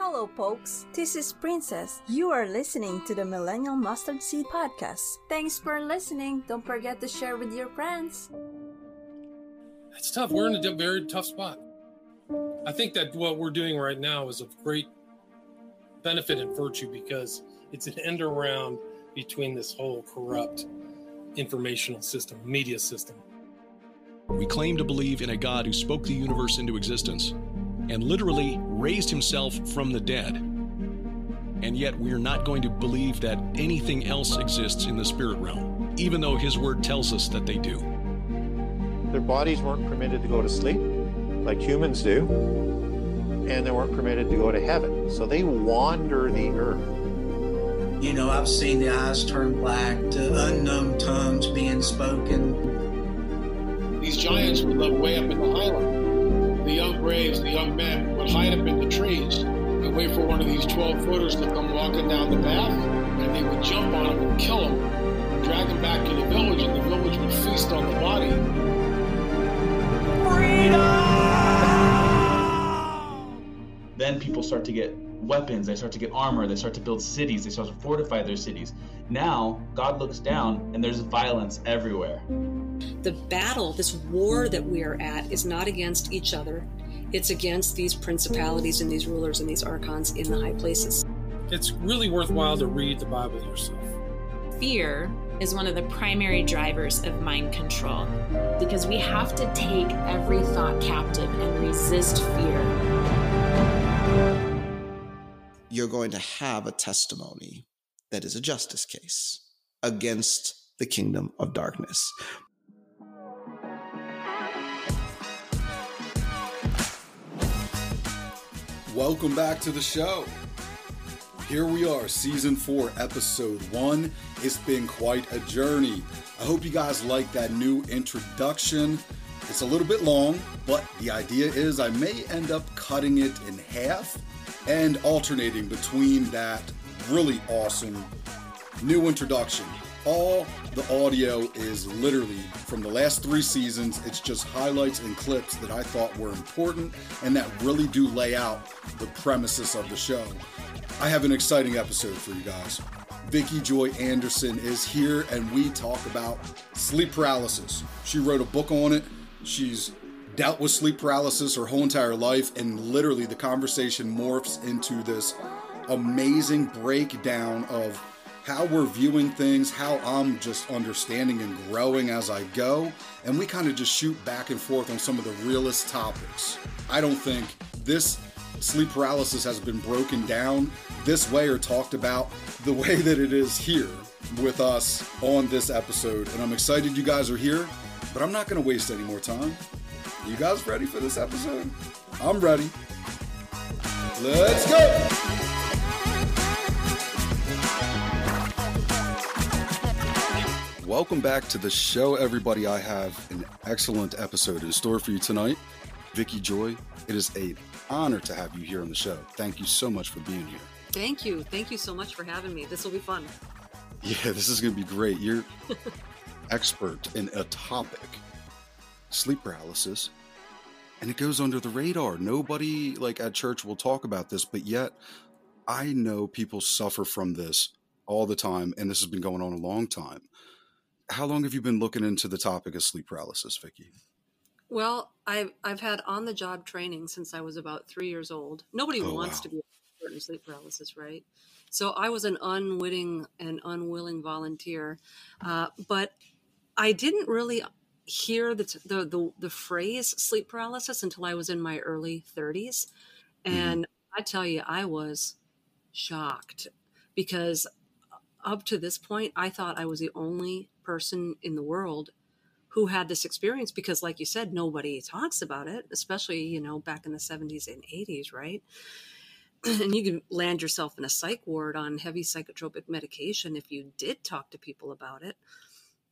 Hello, folks. This is Princess. You are listening to the Millennial Mustard Seed Podcast. Thanks for listening. Don't forget to share with your friends. It's tough. We're in a very tough spot. I think that what we're doing right now is of great benefit and virtue because it's an end around between this whole corrupt informational system, media system. We claim to believe in a God who spoke the universe into existence and literally raised himself from the dead. And yet we are not going to believe that anything else exists in the spirit realm, even though his word tells us that they do. Their bodies weren't permitted to go to sleep like humans do, and they weren't permitted to go to heaven. So they wander the earth. You know, I've seen the eyes turn black to unknown tongues being spoken. These giants would live way up in the highland the young braves, the young men, would hide up in the trees and wait for one of these 12 footers to come walking down the path, and they would jump on him and kill him, and drag him back to the village, and the village would feast on the body. Freedom! Then people start to get weapons, they start to get armor, they start to build cities, they start to fortify their cities. Now, God looks down and there's violence everywhere. The battle, this war that we are at, is not against each other. It's against these principalities and these rulers and these archons in the high places. It's really worthwhile to read the Bible yourself. Fear is one of the primary drivers of mind control because we have to take every thought captive and resist fear. You're going to have a testimony that is a justice case against the kingdom of darkness. Welcome back to the show. Here we are, season four, episode one. It's been quite a journey. I hope you guys like that new introduction. It's a little bit long, but the idea is I may end up cutting it in half and alternating between that really awesome new introduction. All the audio is literally from the last three seasons. It's just highlights and clips that I thought were important and that really do lay out the premises of the show. I have an exciting episode for you guys. Vicki Joy Anderson is here and we talk about sleep paralysis. She wrote a book on it. She's dealt with sleep paralysis her whole entire life, and literally the conversation morphs into this amazing breakdown of how we're viewing things, how I'm just understanding and growing as I go, and we kind of just shoot back and forth on some of the realest topics. I don't think this sleep paralysis has been broken down this way or talked about the way that it is here with us on this episode. And I'm excited you guys are here, but I'm not going to waste any more time. You guys ready for this episode? I'm ready. Let's go! Welcome back to the show, everybody. I have an excellent episode in store for you tonight. Vicki Joy, it is an honor to have you here on the show. Thank you so much for being here. Thank you. Thank you so much for having me. This will be fun. Yeah, this is going to be great. You're expert in a topic, sleep paralysis, and it goes under the radar. Nobody like at church will talk about this, but yet I know people suffer from this all the time, and this has been going on a long time how long have you been looking into the topic of sleep paralysis, Vicki? Well, I've I've had on the job training since I was about three years old. Nobody oh, wants wow. to be in sleep paralysis, right? So I was an unwitting and unwilling volunteer, uh, but I didn't really hear the, the, the the phrase sleep paralysis until I was in my early 30s, mm-hmm. and mm-hmm. I tell you, I was shocked because up to this point, I thought I was the only person in the world who had this experience because like you said nobody talks about it especially you know back in the 70s and 80s right and you can land yourself in a psych ward on heavy psychotropic medication if you did talk to people about it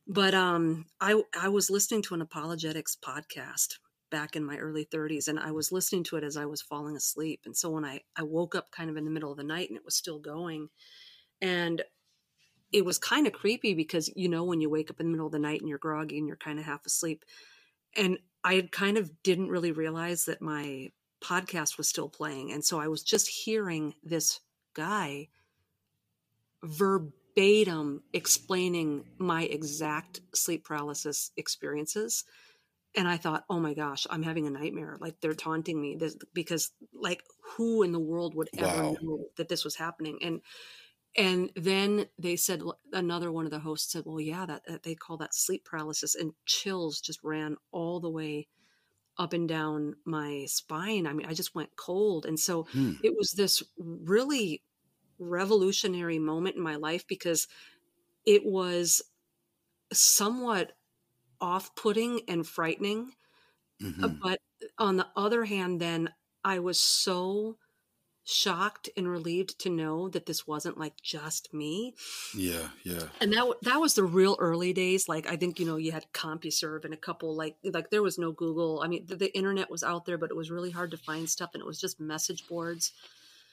but um i i was listening to an apologetics podcast back in my early 30s and i was listening to it as i was falling asleep and so when i i woke up kind of in the middle of the night and it was still going and it was kind of creepy because you know when you wake up in the middle of the night and you're groggy and you're kind of half asleep and i kind of didn't really realize that my podcast was still playing. And so I was just hearing this guy verbatim explaining my exact sleep paralysis experiences. And i thought oh my gosh i'm having a nightmare. Like they're taunting me this, because like who in the world would ever Wow. know that this was happening? And and then they said another one of the hosts said well yeah that, that they call that sleep paralysis. And chills just ran all the way up and down my spine. I mean i just went cold. And so Hmm. it was this really revolutionary moment in my life because it was somewhat off-putting and frightening. Mhm. Uh, but on the other hand then i was so shocked and relieved to know that this wasn't like just me. Yeah, yeah. and that that was the real early days. Like i think you know you had compuserve and a couple like like there was no google. I mean the, the internet was out there but it was really hard to find stuff and it was just message boards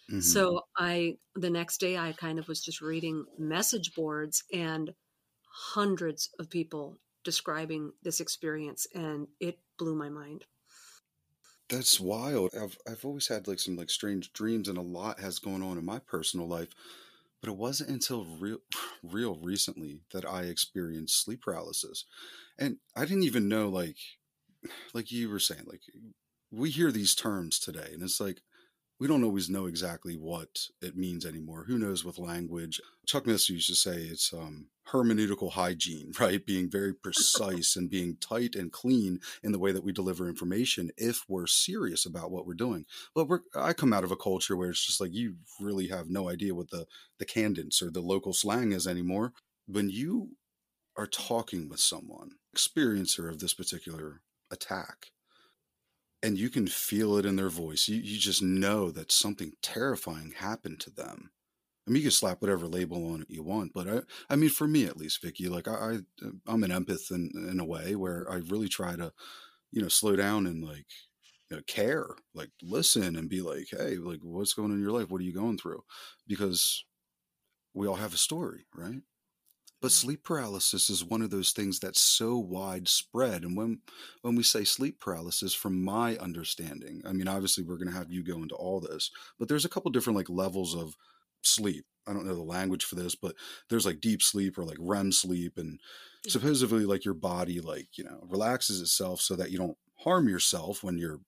Mhm. so i the next day i kind of was just reading message boards and hundreds of people describing this experience and it blew my mind That's wild. I've I've always had like some like strange dreams and a lot has gone on in my personal life, but it wasn't until real real recently that I experienced sleep paralysis. And I didn't even know like like you were saying like we hear these terms today and it's like we don't always know exactly what it means anymore. Who knows with language? Chuck Missler used to say it's um, hermeneutical hygiene, right? Being very precise and being tight and clean in the way that we deliver information if we're serious about what we're doing. But we're, I come out of a culture where it's just like you really have no idea what the, the cadence or the local slang is anymore. When you are talking with someone, experiencer of this particular attack, and you can feel it in their voice. You you just know that something terrifying happened to them. I mean, you can slap whatever label on it you want, but I, I mean, for me at least, Vicki, like I, I I'm an empath in in a way where I really try to, you know, slow down and like, you know, care, like listen and be like, hey, like what's going on in your life? What are you going through? Because we all have a story, right? But sleep paralysis is one of those things that's so widespread. And when when we say sleep paralysis, from my understanding, I mean, obviously we're going to have you go into all this, but there's a couple different like levels of sleep. I don't know the language for this, but there's like deep sleep or like REM sleep, and supposedly like your body like you know relaxes itself so that you don't harm yourself when you're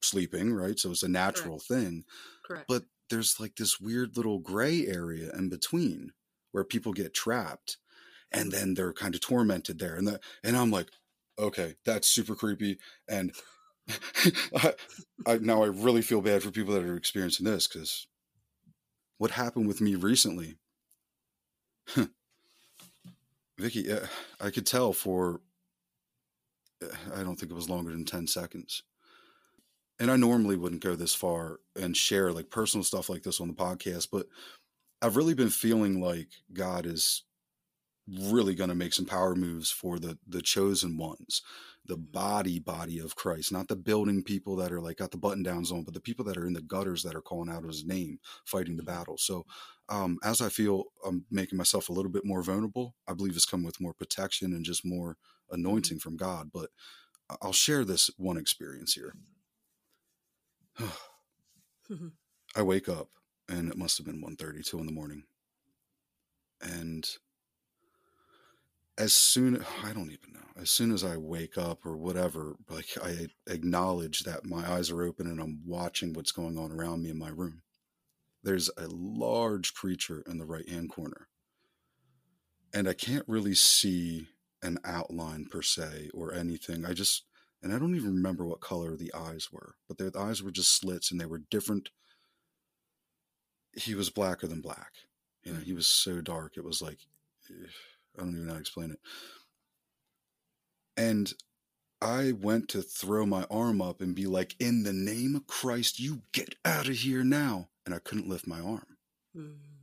sleeping, right? So it's a natural thing. correct But there's like this weird little gray area in between where people get trapped and then they're kind of tormented there. And the, and I'm like, okay, that's super creepy. And I, I, now I really feel bad for people that are experiencing this because what happened with me recently, Vicki, uh, I could tell for, I don't think it was longer than 10 seconds and I normally wouldn't go this far and share like personal stuff like this on the podcast, but I've really been feeling like God is really going to make some power moves for the the chosen ones, the mm-hmm. body body of Christ, not the building people that are like got the button downs on, but the people that are in the gutters that are calling out His name, fighting the mm-hmm. battle. So, um, as I feel I'm making myself a little bit more vulnerable, I believe it's come with more protection and just more mm-hmm. anointing from God. But I'll share this one experience here. I wake up and it must have been 1.30, 2 in the morning. And as soon I don't even know, as soon as I wake up or whatever, like I acknowledge that my eyes are open and I'm watching what's going on around me in my room. There's a large creature in the right hand corner. And I can't really see an outline per se or anything. I just and I don't even remember what color the eyes were, but the eyes were just slits and they were different. He was blacker than black. You know, hmm. he was so dark. It was like, I don't even know how to explain it. And I went to throw my arm up and be like, in the name of Christ, you get out of here now. And I couldn't lift my arm. Mm-hmm.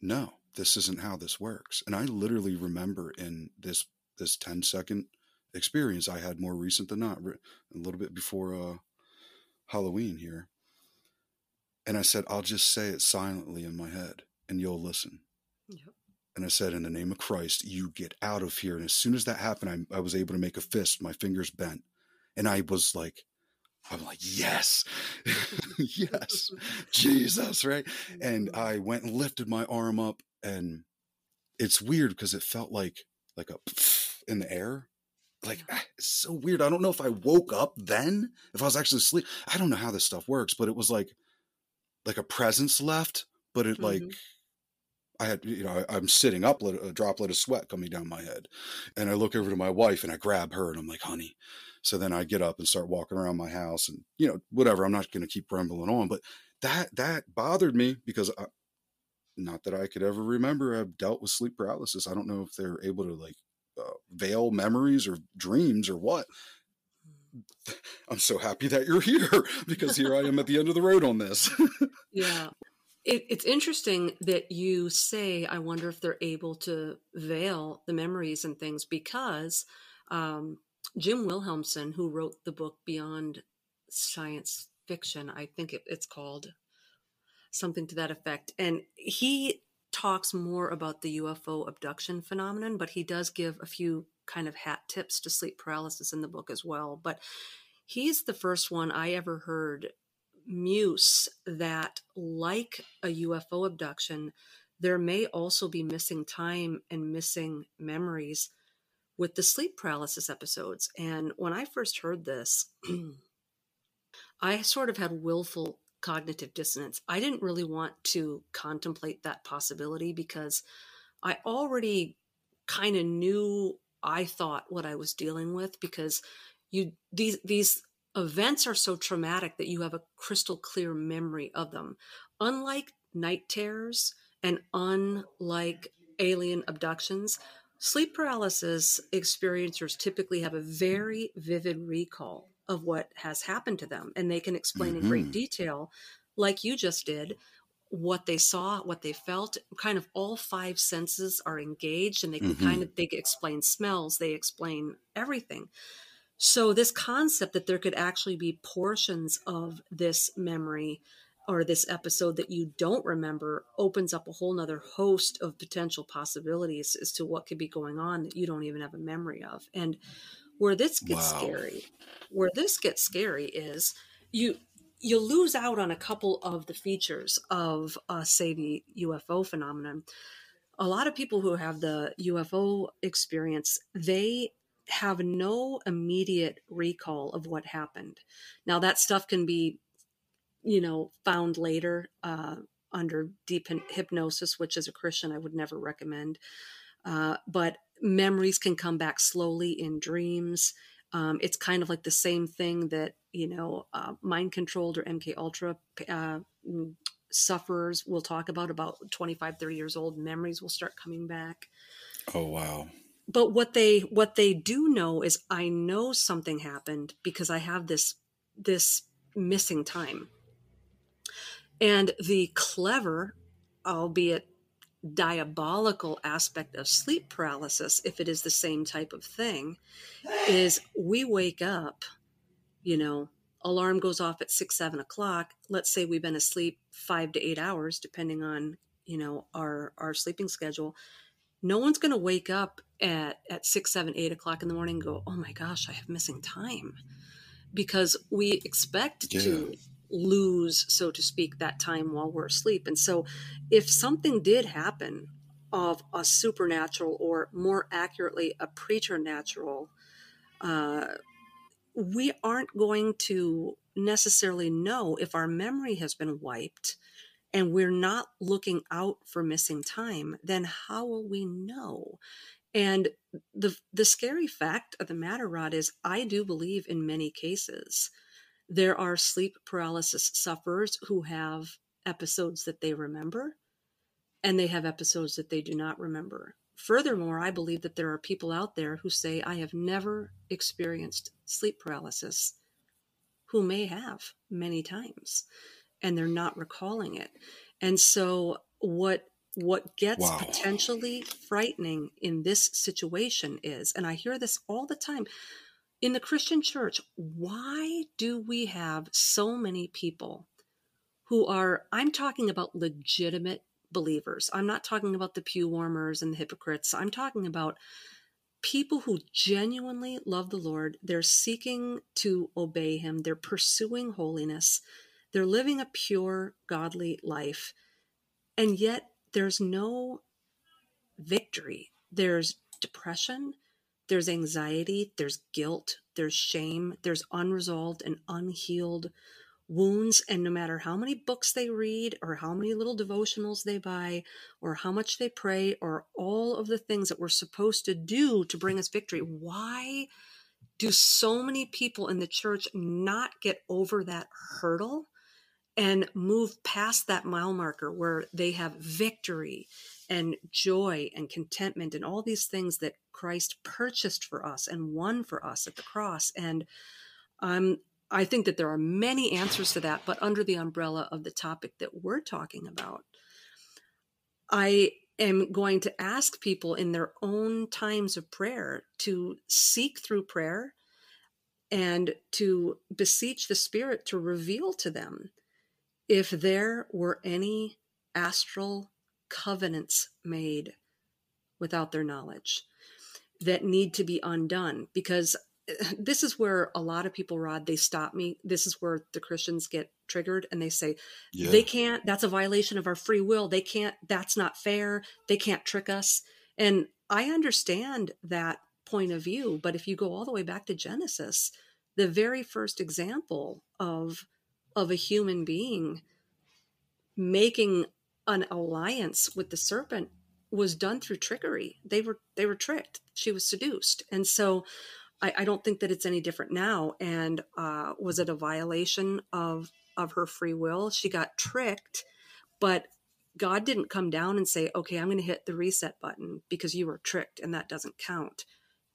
No, this isn't how this works. And I literally remember in this this 10 second experience I had more recent than not, a little bit before uh, Halloween here. And I said, I'll just say it silently in my head and you'll listen. Yep. And I said, in the name of Christ, you get out of here. And as soon as that happened, I, I was able to make a fist, my fingers bent. And I was like, I'm like, yes, yes, Jesus, right? And I went and lifted my arm up, and it's weird because it felt like like a in the air. Like ah, it's so weird. I don't know if I woke up then, if I was actually asleep. I don't know how this stuff works, but it was like like a presence left, but it like Mhm. I had, you know, I, I'm sitting up, a droplet of sweat coming down my head. And I look over to my wife and I grab her and I'm like, honey. So then I get up and start walking around my house and, you know, whatever. I'm not going to keep rambling on, but that, that bothered me because I, not that I could ever remember I've dealt with sleep paralysis. I don't know if they're able to like uh, veil memories or dreams or what. I'm so happy that you're here because here I am at the end of the road on this. Yeah. It, it's interesting that you say, I wonder if they're able to veil the memories and things because um, Jim Wilhelmsen, who wrote the book Beyond Science Fiction, I think it, it's called something to that effect, and he talks more about the UFO abduction phenomenon, but he does give a few kind of hat tips to sleep paralysis in the book as well. But he's the first one I ever heard muse that, like a UFO abduction, there may also be missing time and missing memories with the sleep paralysis episodes. And when I first heard this, I sort of had willful cognitive dissonance. I didn't really want to contemplate that possibility because I already kind of knew I thought what I was dealing with because you these these events are so traumatic that you have a crystal clear memory of them. Unlike night terrors and unlike alien abductions, sleep paralysis experiencers typically have a very vivid recall of what has happened to them and they can explain in great Mhm. detail like you just did what they saw what they felt kind of all five senses are engaged and they can Mhm. kind of they can explain smells they explain everything so this concept that there could actually be portions of this memory or this episode that you don't remember opens up a whole nother host of potential possibilities as to what could be going on that you don't even have a memory of. And where this gets Wow. scary, where this gets scary is you you lose out on a couple of the features of uh, say the UFO phenomenon. A lot of people who have the UFO experience, they have no immediate recall of what happened. Now that stuff can be, you know, found later uh, under deep hypnosis, which as a Christian I would never recommend. Uh, but memories can come back slowly in dreams. Um, it's kind of like the same thing that you know, uh, mind controlled or MK Ultra uh, mm, sufferers will talk about. About 25, 30 years old, memories will start coming back oh, wow. But what they what they do know is i know something happened because i have this this missing time. And the clever albeit diabolical aspect of sleep paralysis if it is the same type of thing is we wake up you know alarm goes off at six seven o'clock. Let's say we've been asleep five to eight hours depending on you know our our sleeping schedule no one's going to wake up at at six seven eight o'clock in the morning and go oh my gosh i have missing time. Because we expect to lose so to speak that time while we're asleep. And so if something did happen of a supernatural or more accurately a preternatural uh, we aren't going to necessarily know if our memory has been wiped and we're not looking out for missing time, then how will we know? And the the scary fact of the matter, Rod, is I do believe in many cases there are sleep paralysis sufferers who have episodes that they remember and they have episodes that they do not remember. Furthermore, I believe that there are people out there who say, I have never experienced sleep paralysis, who may have many times, and they're not recalling it. And so, what what gets Wow. potentially frightening in this situation is, and I hear this all the time in the Christian church, why do we have so many people who are, I'm talking about legitimate believers. I'm not talking about the pew warmers and the hypocrites. I'm talking about people who genuinely love the Lord, they're seeking to obey Him, they're pursuing holiness, they're living a pure, godly life, and yet there's no victory. There's depression, there's anxiety, there's guilt, there's shame, there's unresolved and unhealed wounds. And no matter how many books they read, or how many little devotionals they buy, or how much they pray, or all of the things that we're supposed to do to bring us victory, why do so many people in the church not get over that hurdle and move past that mile marker where they have victory and joy and contentment and all these things that Christ purchased for us and won for us at the cross. And um, I think that there are many answers to that, but under the umbrella of the topic that we're talking about, I am going to ask people in their own times of prayer to seek through prayer and to beseech the Spirit to reveal to them if there were any astral covenants made without their knowledge that need to be undone because this is where a lot of people rod they stop me. This is where the christians get triggered and they say yeah. they can't that's a violation of our free will. They can't that's not fair. They can't trick us. And i understand that point of view but if you go all the way back to genesis the very first example of of a human being making an alliance with the serpent was done through trickery. They were they were tricked. She was seduced, and so I, I don't think that it's any different now. And uh, was it a violation of of her free will? She got tricked, but God didn't come down and say, "Okay, I'm going to hit the reset button because you were tricked, and that doesn't count."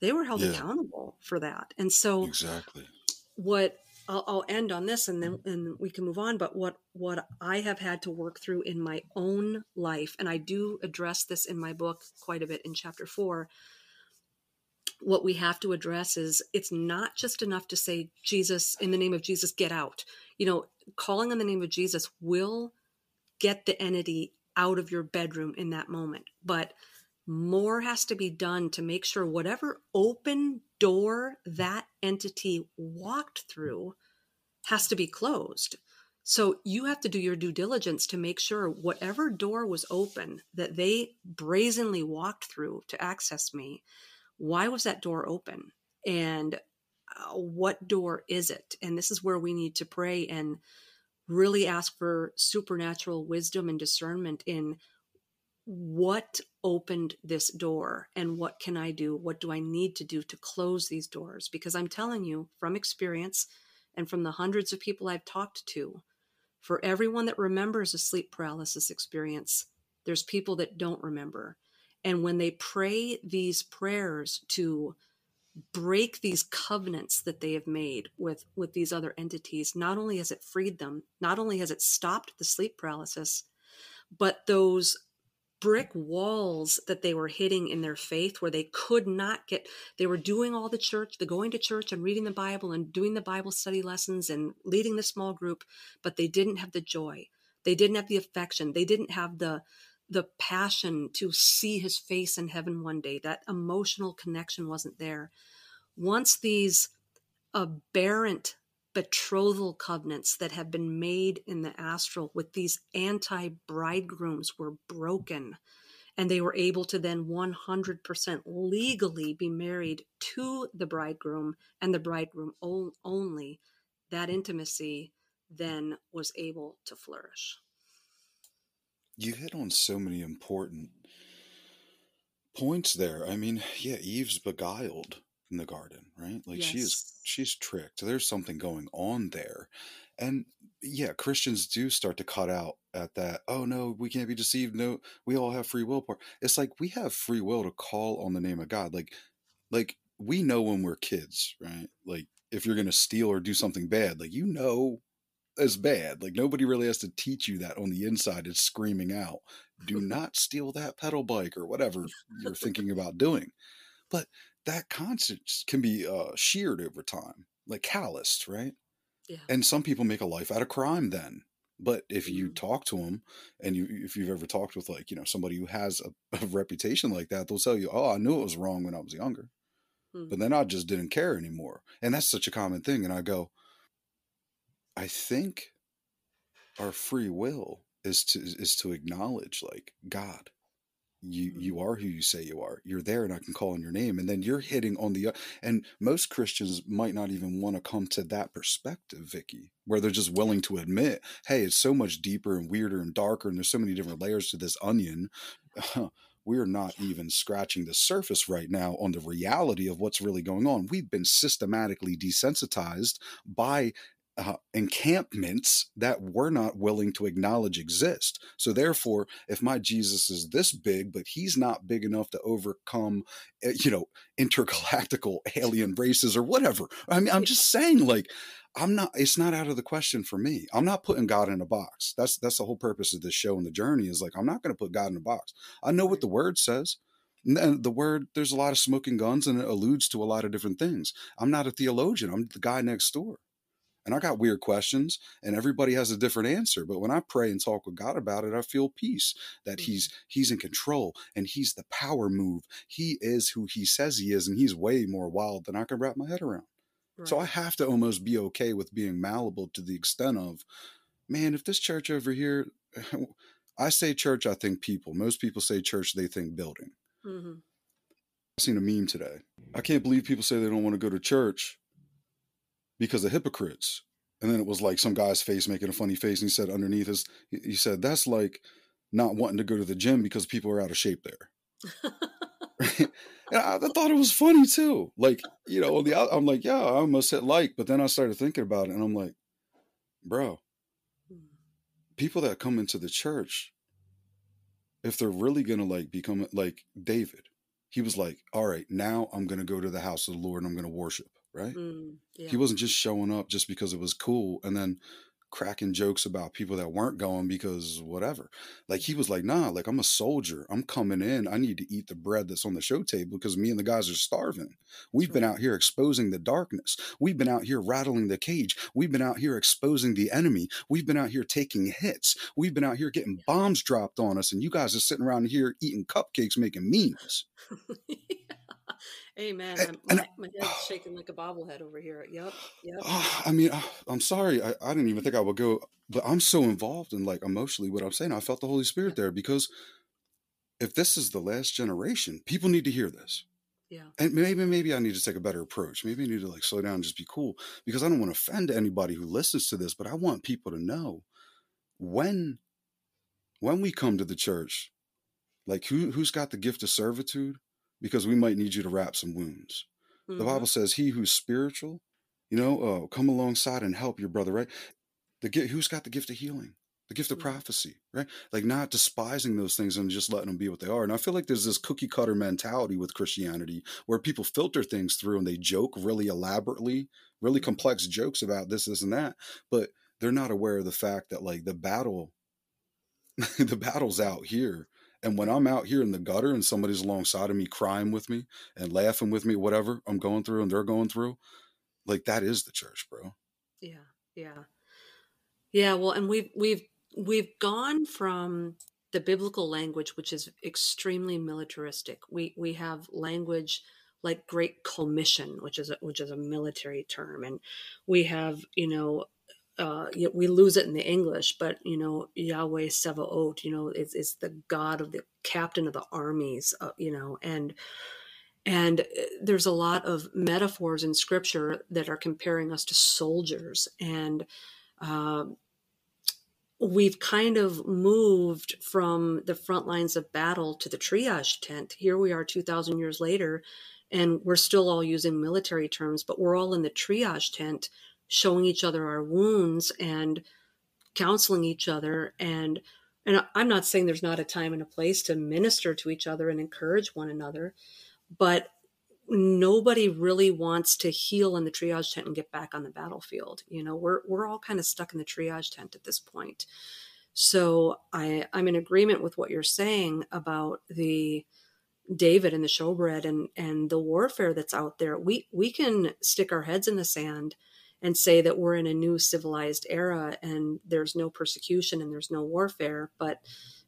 They were held yeah. accountable for that, and so exactly what I'll, I'll end on this and then mm-hmm. and we can move on but what what i have had to work through in my own life and i do address this in my book quite a bit in chapter four what we have to address is it's not just enough to say jesus in the name of jesus get out. You know calling on the name of jesus will get the entity out of your bedroom in that moment but more has to be done to make sure whatever open door that entity walked through has to be closed. So you have to do your due diligence to make sure whatever door was open that they brazenly walked through to access me, why was that door open? And uh, what door is it? And this is where we need to pray and really ask for supernatural wisdom and discernment in what opened this door and what can I do? What do I need to do to close these doors? Because I'm telling you from experience and from the hundreds of people I've talked to, for everyone that remembers a sleep paralysis experience, there's people that don't remember. And when they pray these prayers to break these covenants that they have made with with these other entities not only has it freed them not only has it stopped the sleep paralysis but those brick walls that they were hitting in their faith where they could not get they were doing all the church the going to church and reading the bible and doing the bible study lessons and leading the small group but they didn't have the joy. They didn't have the affection. They didn't have the the passion to see his face in heaven one day. That emotional connection wasn't there. Once these aberrant betrothal covenants that have been made in the astral with these anti bridegrooms were broken. And they were able to then 100% legally be married to the bridegroom and the bridegroom only. That intimacy then was able to flourish. You hit on so many important points there. I mean, yeah, Eve's beguiled in the garden, right? Like yes. she is she's tricked. There's something going on there. And yeah, Christians do start to cut out at that, oh no, we can't be deceived. No, we all have free will part. It's like we have free will to call on the name of God. Like like we know when we're kids, right? Like if you're gonna steal or do something bad, like you know it's bad. Like nobody really has to teach you that on the inside. It's screaming out, do not steal that pedal bike or whatever you're thinking about doing. But that conscience can be uh, sheared over time, like calloused, right? Yeah. And some people make a life out of crime then. But if you Mm-hmm. talk to them, and you if you've ever talked with like you know somebody who has a, a reputation like that, they'll tell you, "Oh, I knew it was wrong when I was younger, Mhm. but then I just didn't care anymore." And that's such a common thing. And I go, I think our free will is to is to acknowledge like God. You Mm-hmm. you are who you say you are. You're there, and I can call on your name. And then you're hitting on the. And most Christians might not even want to come to that perspective, Vicki, where they're just willing to admit, "Hey, it's so much deeper and weirder and darker, and there's so many different layers to this onion." We're not even scratching the surface right now on the reality of what's really going on. We've been systematically desensitized by uh, encampments that we're not willing to acknowledge exist. So, therefore, if my Jesus is this big, but he's not big enough to overcome, uh, you know, intergalactical alien races or whatever. I mean, I'm just saying, like, I'm not. It's not out of the question for me. I'm not putting God in a box. That's that's the whole purpose of this show and the journey. Is like I'm not going to put God in a box. I know what the word says. And the word, there's a lot of smoking guns and it alludes to a lot of different things. I'm not a theologian. I'm the guy next door and I got weird questions, and everybody has a different answer. But when I pray and talk with God about it, I feel peace that He's He's in control and He's the power move. He is who He says He is, and He's way more wild than I can wrap my head around. So I have to almost be okay with being malleable to the extent of, man, if this church over here, I say church, I think people. Most people say church, they think building. Mhm. I seen a meme today. I can't believe people say they don't want to go to church because of hypocrites. And then it was like some guy's face making a funny face, and he said underneath his, he said that's like not wanting to go to the gym because people are out of shape there. and I, I thought it was funny too. Like you know, on the I'm like, yeah, I almost hit like, but then I started thinking about it, and I'm like, bro, hmm. people that come into the church, if they're really gonna like become like David, he was like, all right, now I'm gonna go to the house of the Lord and I'm gonna worship, right? Mm, yeah. He wasn't just showing up just because it was cool and then cracking jokes about people that weren't going because whatever. Like he was like, nah, like I'm a soldier. I'm coming in. I need to eat the bread that's on the show table because me and the guys are starving. We've been out here exposing the darkness. We've been out here rattling the cage. We've been out here exposing the enemy. We've been out here taking hits. We've been out here getting bombs dropped on us. And you guys are sitting around here eating cupcakes, making memes. Amen. And- my, my head's shaking like a bobblehead over here. Yep. Yep. Ah, I mean, ah, I'm sorry. I, I didn't even think I would go, but I'm so involved in like emotionally what I'm saying. I felt the Holy Spirit there because if this is the last generation, people need to hear this. Yeah. And maybe, maybe I need to take a better approach. Maybe I need to like slow down and just be cool because I don't want to offend anybody who listens to this, but I want people to know when, when we come to the church, like who, who's got the gift of servitude? Because we might need you to wrap some wounds. The Mhm. Bible says, "He who's spiritual, you know, uh, come alongside and help your brother." Right? The gi- who's got the gift of healing, the gift of prophecy, right? Like not despising those things and just letting them be what they are. And I feel like there's this cookie cutter mentality with Christianity where people filter things through and they joke really elaborately, really complex jokes about this, this, and that, but they're not aware of the fact that like the battle, the battle's out here. And when I'm out here in the gutter and somebody's alongside of me crying with me and laughing with me, whatever I'm going through and they're going through, like that is the church, bro. Yeah, yeah, yeah. Well, and we've we've we've gone from the biblical language, which is extremely militaristic. We we have language like Great Commission, which is a, which is a military term, and we have you know. Uh, we lose it in the English, but you know Yahweh Sevaot, you know, is the God of the captain of the armies, uh, you know, and and uh, there's a lot of metaphors in scripture that are comparing us to soldiers. And um, we've kind of moved from the front lines of battle to the triage tent. Here we are 2,000 years later, and we're still all using military terms, but we're all in the triage tent showing each other our wounds and counseling each other and and I'm not saying there's not a time and a place to minister to each other and encourage one another, but nobody really wants to heal in the triage tent and get back on the battlefield. You know, we're we're all kind of stuck in the triage tent at this point. So I I'm in agreement with what you're saying about the David and the showbread and and the warfare that's out there. We we can stick our heads in the sand and say that we're in a new civilized era and there's no persecution and there's no warfare. But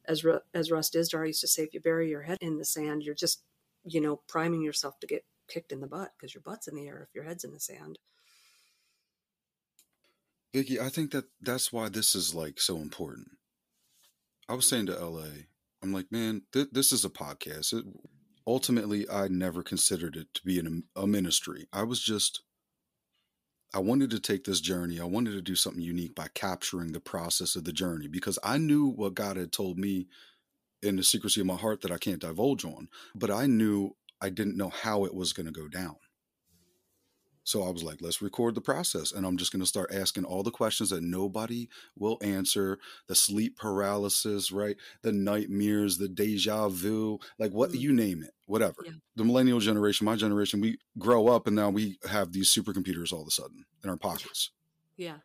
as as Russ Dizdar used to say, if you bury your head in the sand, you're just you know priming yourself to get kicked in the butt because your butt's in the air if your head's in the sand. Vicki, I think that that's why this is like so important. I was saying to LA, I'm like, man, th- this is a podcast. It, ultimately, I never considered it to be an, a ministry. I was just, I wanted to take this journey. I wanted to do something unique by capturing the process of the journey because I knew what God had told me in the secrecy of my heart that I can't divulge on, but I knew I didn't know how it was going to go down. So I was like, let's record the process. And I'm just going to start asking all the questions that nobody will answer the sleep paralysis, right? The nightmares, the deja vu, like what mm-hmm. you name it, whatever. Yeah. The millennial generation, my generation, we grow up and now we have these supercomputers all of a sudden in our pockets. Yeah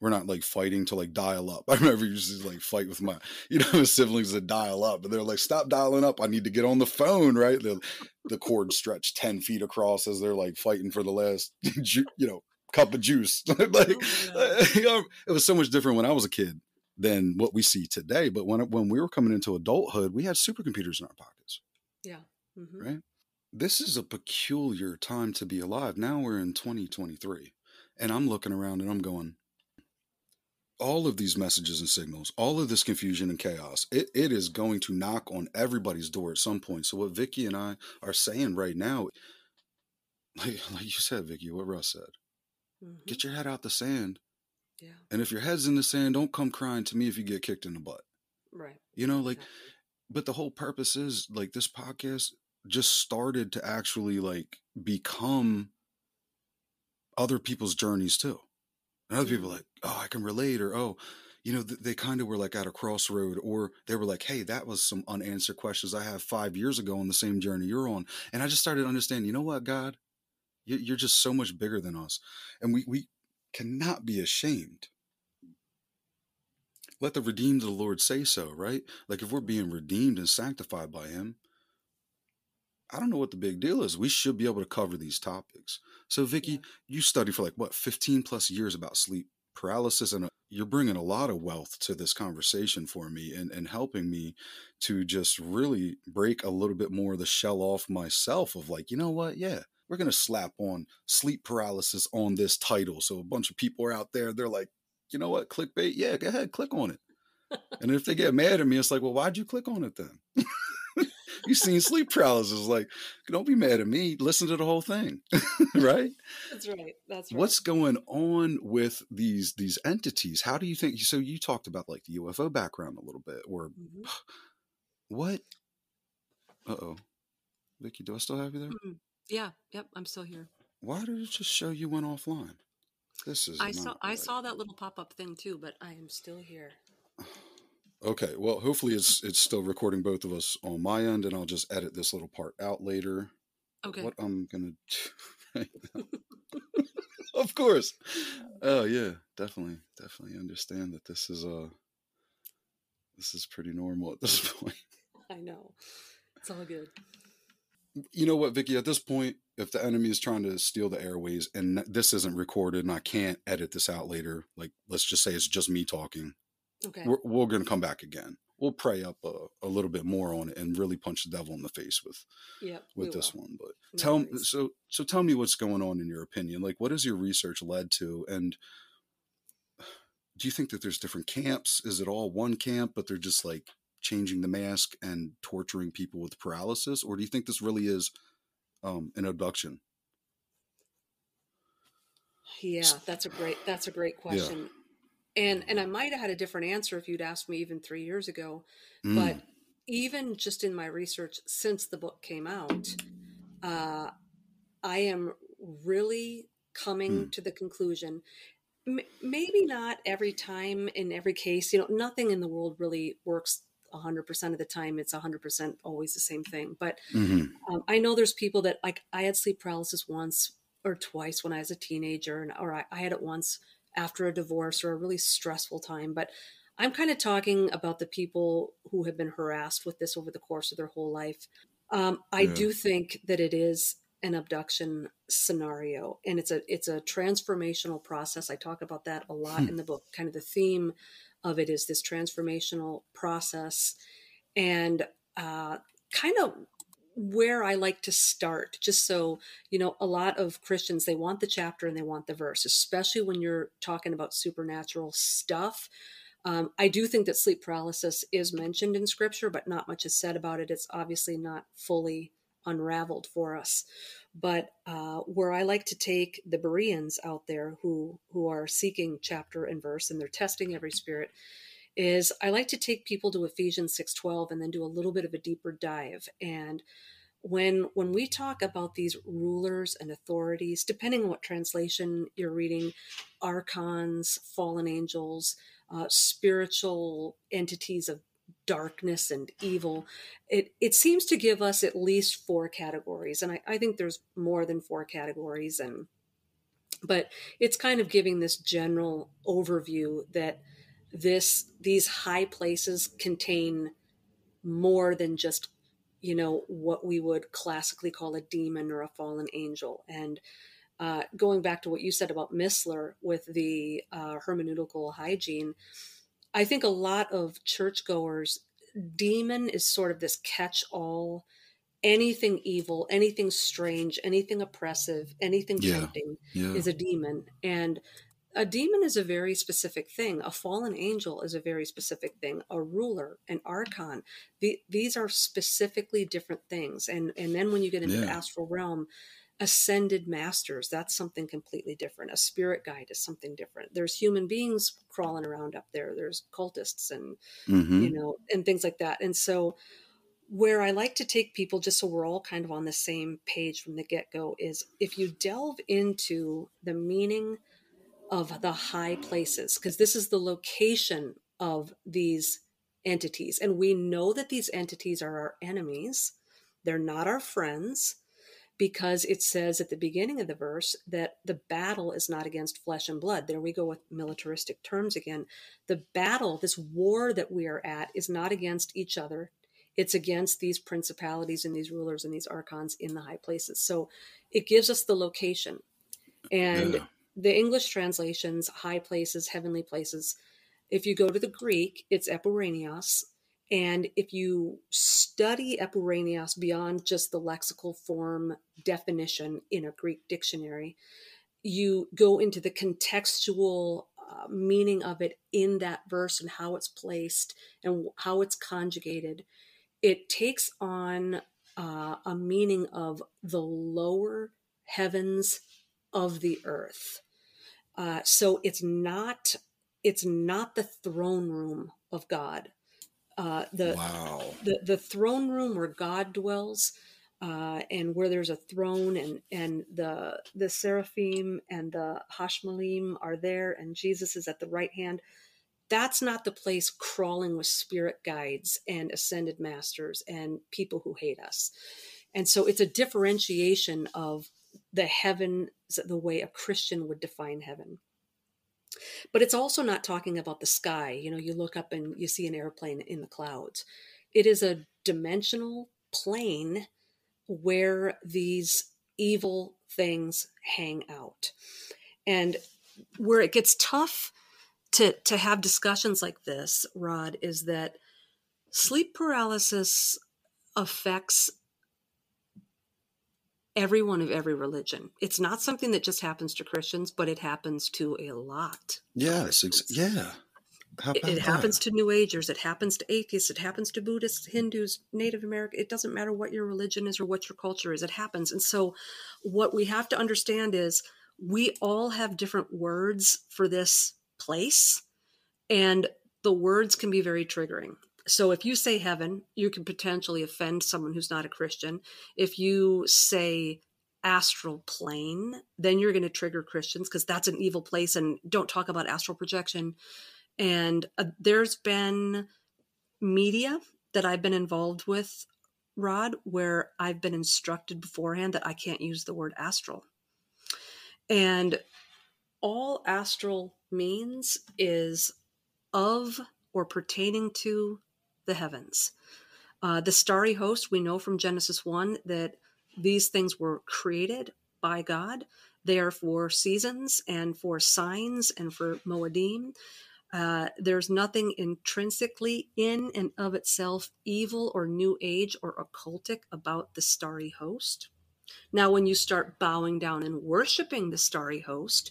we're not like fighting to like dial up. I remember you just like fight with my, you know, siblings that dial up, and they're like, "Stop dialing up! I need to get on the phone." Right? The the cord stretched ten feet across as they're like fighting for the last, you know, cup of juice. like, oh, you know, it was so much different when I was a kid than what we see today. But when when we were coming into adulthood, we had supercomputers in our pockets. Yeah. Mm-hmm. Right. This is a peculiar time to be alive. Now we're in 2023, and I'm looking around and I'm going all of these messages and signals, all of this confusion and chaos, it, it is going to knock on everybody's door at some point. So what Vicki and I are saying right now, like, like you said, Vicki, what Russ said, mm-hmm. get your head out the sand. Yeah. And if your head's in the sand, don't come crying to me if you get kicked in the butt. Right. You know, like, but the whole purpose is like this podcast just started to actually like become other people's journeys too. And other people like, oh, I can relate, or oh, you know, th- they kind of were like at a crossroad, or they were like, hey, that was some unanswered questions I have five years ago on the same journey you're on. And I just started understanding, you know what, God, you're just so much bigger than us. And we, we cannot be ashamed. Let the redeemed of the Lord say so, right? Like if we're being redeemed and sanctified by Him, I don't know what the big deal is. We should be able to cover these topics. So, Vicki, yeah. you studied for like what, 15 plus years about sleep paralysis, and uh, you're bringing a lot of wealth to this conversation for me and, and helping me to just really break a little bit more of the shell off myself of like, you know what? Yeah, we're going to slap on sleep paralysis on this title. So, a bunch of people are out there, they're like, you know what? Clickbait? Yeah, go ahead, click on it. and if they get mad at me, it's like, well, why'd you click on it then? you seen sleep paralysis. Like, don't be mad at me. Listen to the whole thing, right? That's right. That's right. What's going on with these these entities? How do you think? So you talked about like the UFO background a little bit, or mm-hmm. what? Uh oh, Vicki, do I still have you there? Mm-hmm. Yeah. Yep. I'm still here. Why did it just show you went offline? This is. I saw. Right. I saw that little pop up thing too, but I am still here. Okay, well, hopefully it's it's still recording both of us on my end, and I'll just edit this little part out later. Okay. What I'm gonna do right now. of course. Oh yeah, definitely, definitely understand that this is uh this is pretty normal at this point. I know. It's all good. You know what, Vicki? At this point, if the enemy is trying to steal the airways and this isn't recorded and I can't edit this out later, like let's just say it's just me talking, Okay. We're, we're going to come back again. We'll pray up a, a, little bit more on it and really punch the devil in the face with yep, with this will. one. But no tell me so so tell me what's going on in your opinion. Like what has your research led to and do you think that there's different camps? Is it all one camp but they're just like changing the mask and torturing people with paralysis or do you think this really is um, an abduction? Yeah, that's a great that's a great question. And and i might have had a different answer if you'd asked me even three years ago mm. but even just in my research since the book came out uh, i am really coming mm. to the conclusion m- maybe not every time in every case you know nothing in the world really works 100% of the time it's 100% always the same thing but mm-hmm. um, i know there's people that like i had sleep paralysis once or twice when i was a teenager and or I, I had it once after a divorce or a really stressful time. But I'm kind of talking about the people who have been harassed with this over the course of their whole life. Um, I yeah. do think that it is an abduction scenario and it's a it's a transformational process i talk about that a lot Hmm. in the book kind of the theme of it is this transformational process and uh, kind of where i like to start just so you know a lot of christians they want the chapter and they want the verse especially when you're talking about supernatural stuff um, I do think that sleep paralysis is mentioned in scripture, but not much is said about it. It's obviously not fully unraveled for us. But uh, where I like to take the Bereans out there who who are seeking chapter and verse and they're testing every spirit is I like to take people to Ephesians 6:12 and then do a little bit of a deeper dive. And when when we talk about these rulers and authorities depending on what translation you're reading archons fallen angels uh, spiritual entities of darkness and evil it it seems to give us at least four categories. And I, I think there's more than four categories. And but it's kind of giving this general overview that this these high places contain more than just you know what we would classically call a demon or a fallen angel and uh, going back to what you said about Missler with the uh, hermeneutical hygiene, I think a lot of churchgoers, demon is sort of this catch all, anything evil, anything strange, anything oppressive, anything Yeah. tempting Yeah. is a demon. And a demon is a very specific thing. A fallen angel is a very specific thing. A ruler, an archon, the, these are specifically different things. And and then when you get into the astral realm, ascended masters, that's something completely different. A spirit guide is something different. There's human beings crawling around up there. There's cultists and Mhm. you know and things like that. And so where I like to take people just so we're all kind of on the same page from the get-go is if you delve into the meaning of the high places because this is the location of these entities. And we know that these entities are our enemies. They're not our friends because it says at the beginning of the verse that the battle is not against flesh and blood. There we go with militaristic terms again. The battle this war that we are at is not against each other. It's against these principalities and these rulers and these archons in the high places. So it gives us the location. And Yeah. The English translations, high places, heavenly places, if you go to the Greek, it's epouranios. And if you study epouranios beyond just the lexical form definition in a Greek dictionary, you go into the contextual uh, meaning of it in that verse and how it's placed and how it's conjugated. It takes on uh, a meaning of the lower heavens of the earth. Uh, so it's not it's not the throne room of God. Uh, the wow. the the throne room where God dwells, uh, and where there's a throne, and and the the seraphim and the hashmalim are there, and Jesus is at the right hand. That's not the place crawling with spirit guides and ascended masters and people who hate us. And so it's a differentiation of the heaven, the way a Christian would define heaven. But it's also not talking about the sky. You know, you look up and you see an airplane in the clouds. It is a dimensional plane where these evil things hang out. And where it gets tough to, to have discussions like this, Rod, is that sleep paralysis affects everyone of every religion. It's not something that just happens to Christians, but it happens to a lot. Yeah. It's ex- yeah. It, it happens to New Agers. It happens to atheists. It happens to Buddhists, Hindus, Native American. It doesn't matter what your religion is or what your culture is. It happens. And so, what we have to understand is we all have different words for this place, and the words can be very triggering. So, if you say heaven, you can potentially offend someone who's not a Christian. If you say astral plane, then you're going to trigger Christians because that's an evil place. And don't talk about astral projection and uh, there's been media that I've been involved with, Rod, where I've been instructed beforehand that I can't use the word astral. And all astral means is of or pertaining to the heavens. Uh, the starry host, we know from Genesis 1 that these things were created by God. They are for seasons and for signs and for Moedim. Uh, there's nothing intrinsically in and of itself evil or new age or occultic about the starry host. Now, when you start bowing down and worshiping the starry host,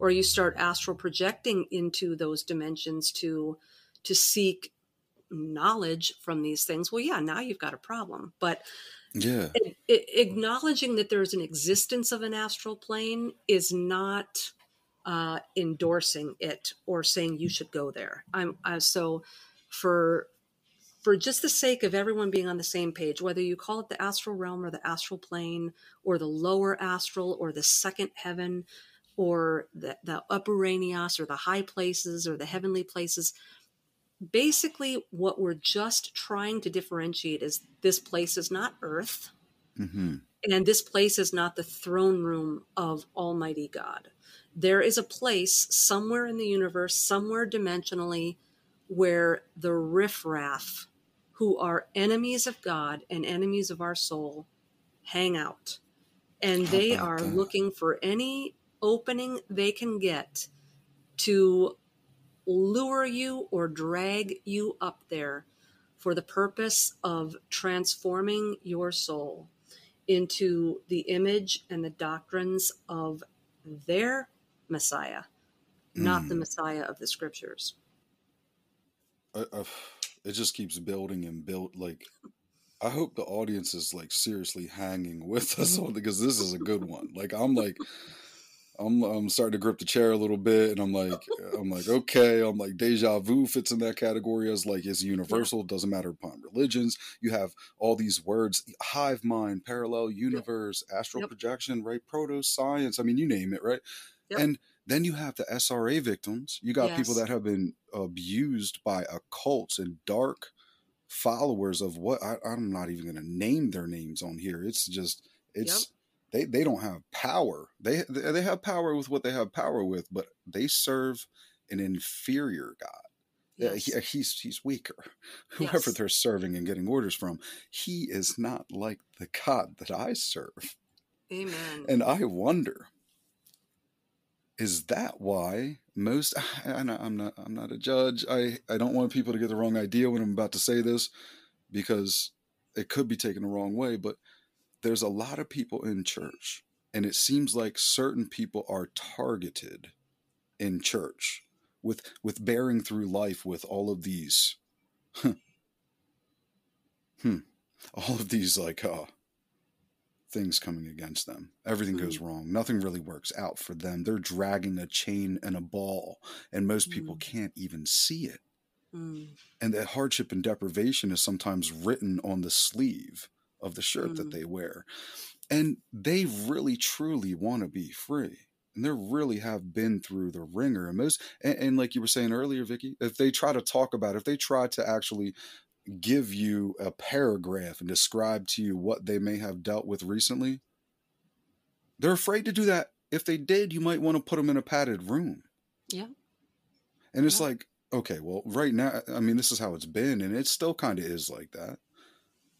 or you start astral projecting into those dimensions to to seek knowledge from these things, well, yeah, now you've got a problem. But yeah, it, it, acknowledging that there's an existence of an astral plane is not uh, endorsing it or saying you should go there. I'm uh, so for for just the sake of everyone being on the same page, whether you call it the astral realm or the astral plane or the lower astral or the second heaven or the, the epouranios or the high places or the heavenly places, basically what we're just trying to differentiate is this place is not earth. Mm-hmm. And this place is not the throne room of Almighty God there is a place somewhere in the universe, somewhere dimensionally, where the riffraff, who are enemies of God and enemies of our soul, hang out. And they are that? looking for any opening they can get to lure you or drag you up there for the purpose of transforming your soul into the image and the doctrines of their Messiah, not mm. the Messiah of the scriptures. I, I, it just keeps building and built. Like, I hope the audience is like seriously hanging with us on because this is a good one. Like, I'm like, I'm I'm starting to grip the chair a little bit, and I'm like, I'm like, okay, I'm like, deja vu fits in that category as like it's universal. Doesn't matter upon religions. You have all these words: hive mind, parallel universe, astral yep. projection, right? Proto science. I mean, you name it, right? Yep. And then you have the SRA victims. You got yes. people that have been abused by occults and dark followers of what I, am not even going to name their names on here. It's just it's yep. They they don't have power. They they have power with what they have power with, but they serve an inferior god. Uh, yes. He, he's he's weaker. Whoever yes. they're serving and getting orders from, he is not like the God that I serve. Amen. And I wonder is that why most I, am not I'm not a judge. I I don't want people to get the wrong idea when I'm about to say this because it could be taken the wrong way, but there's a lot of people in church and it seems like certain people are targeted in church with with bearing through life with all of these hmm all of these like uh things coming against them. Everything goes mm. wrong. Nothing really works out for them. They're dragging a chain and a ball, and most people mm. can't even see it. Mm. And that hardship and deprivation is sometimes written on the sleeve of the shirt that mm. they wear. And they really truly want to be free. And they really have been through the ringer. And most, and, and like you were saying earlier, Vicki, if they try to talk about, it, if they try to actually give you a paragraph and describe to you what they may have dealt with recently, they're afraid to do that. If they did, you might want to put them in a padded room. Yeah. And it's yeah. like, okay, well, right now, I mean, this is how it's been, and it still kind of is like that.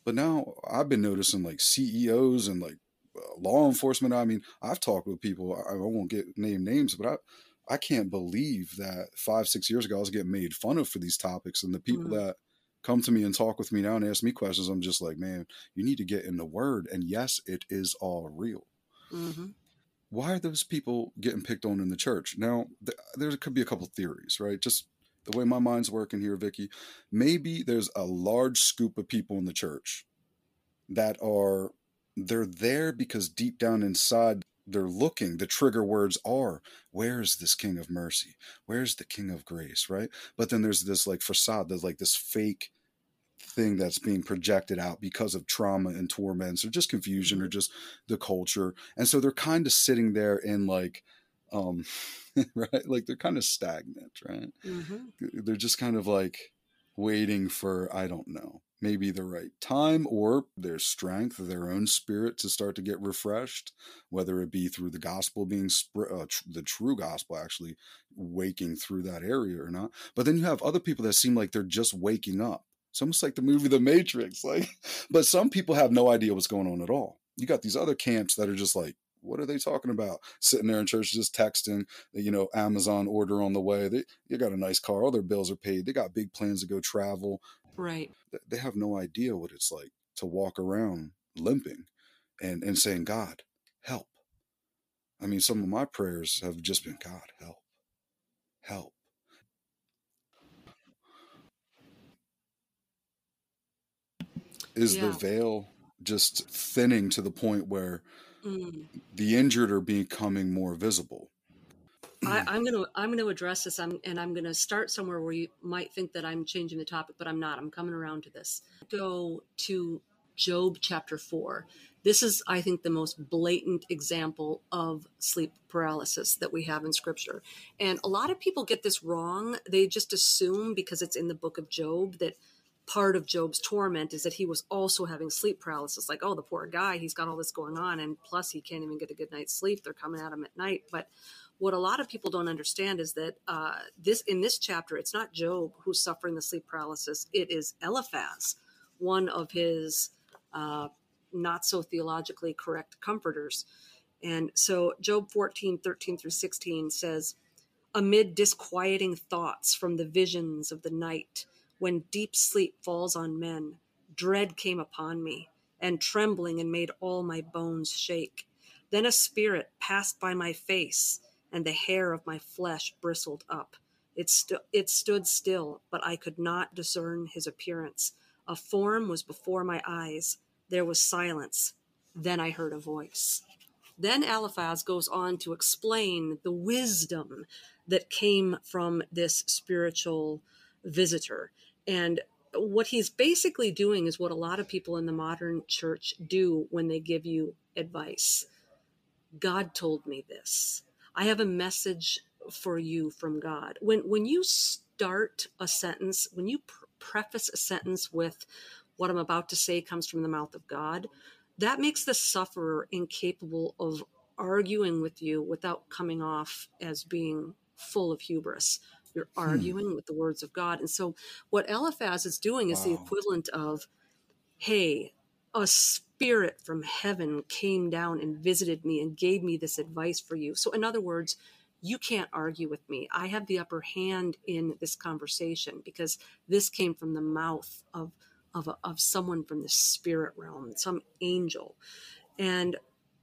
But now I've been noticing like CEOs and like uh, law enforcement. I mean, I've talked with people, I, I won't get name names, but I, I can't believe that five, six years ago I was getting made fun of for these topics. And the people mm. that come to me and talk with me now and ask me questions, I'm just like, man, you need to get in the word. And yes, it is all real. Mm-hmm. Why are those people getting picked on in the church? Now, th- there could be a couple theories, right? Just the way my mind's working here, Vicki. Maybe there's a large scoop of people in the church that are they're there because deep down inside they're looking the trigger words are where's this king of mercy where's the king of grace right but then there's this like facade there's like this fake thing that's being projected out because of trauma and torments or just confusion or mm-hmm. just the culture and so they're kind of sitting there in like um right like they're kind of stagnant right mm-hmm. they're just kind of like waiting for i don't know maybe the right time or their strength their own spirit to start to get refreshed whether it be through the gospel being sp- uh, tr- the true gospel actually waking through that area or not but then you have other people that seem like they're just waking up it's almost like the movie The Matrix. Like, but some people have no idea what's going on at all. You got these other camps that are just like, what are they talking about? Sitting there in church just texting, uh, you know, Amazon order on the way. They, they got a nice car. All their bills are paid. They got big plans to go travel. Right. They have no idea what it's like to walk around limping and, and saying, God, help. I mean, some of my prayers have just been, God, help, help. Is yeah. the veil just thinning to the point where mm. the injured are becoming more visible? I, am going to I'm going to address this. I'm, and I'm going to start somewhere where you might think that I'm changing the topic, but I'm not. I'm coming around to this. Go to Job chapter four. This is, I think, the most blatant example of sleep paralysis that we have in scripture. And a lot of people get this wrong. They just assume because it's in the book of Job that part of Job's torment is that he was also having sleep paralysis. Like, oh, the poor guy, he's got all this going on, and plus he can't even get a good night's sleep. They're coming at him at night. But what a lot of people don't understand is that uh, this in this chapter, it's not Job who's suffering the sleep paralysis. It is Eliphaz, one of his uh, not so theologically correct comforters. And so Job 14, 13 through 16 says, Amid disquieting thoughts from the visions of the night, when deep sleep falls on men, dread came upon me, and trembling and made all my bones shake. Then a spirit passed by my face, and the hair of my flesh bristled up. It, stu- it stood still, but I could not discern his appearance. A form was before my eyes there was silence. Then I heard a voice. Then Eliphaz goes on to explain the wisdom that came from this spiritual visitor. And what he's basically doing is what a lot of people in the modern church do when they give you advice. God told me this. I have a message for you from God. When when you start a sentence, when you pr- preface a sentence with what I'm about to say comes from the mouth of God, that makes the sufferer incapable of arguing with you without coming off as being full of hubris. You're hmm. arguing hmm. with the words of God. And so, what Eliphaz is doing is wow. the equivalent of, hey, a spirit from heaven came down and visited me and gave me this advice for you. So, in other words, you can't argue with me. I have the upper hand in this conversation because this came from the mouth of of, a, of someone from the spirit realm, some angel. And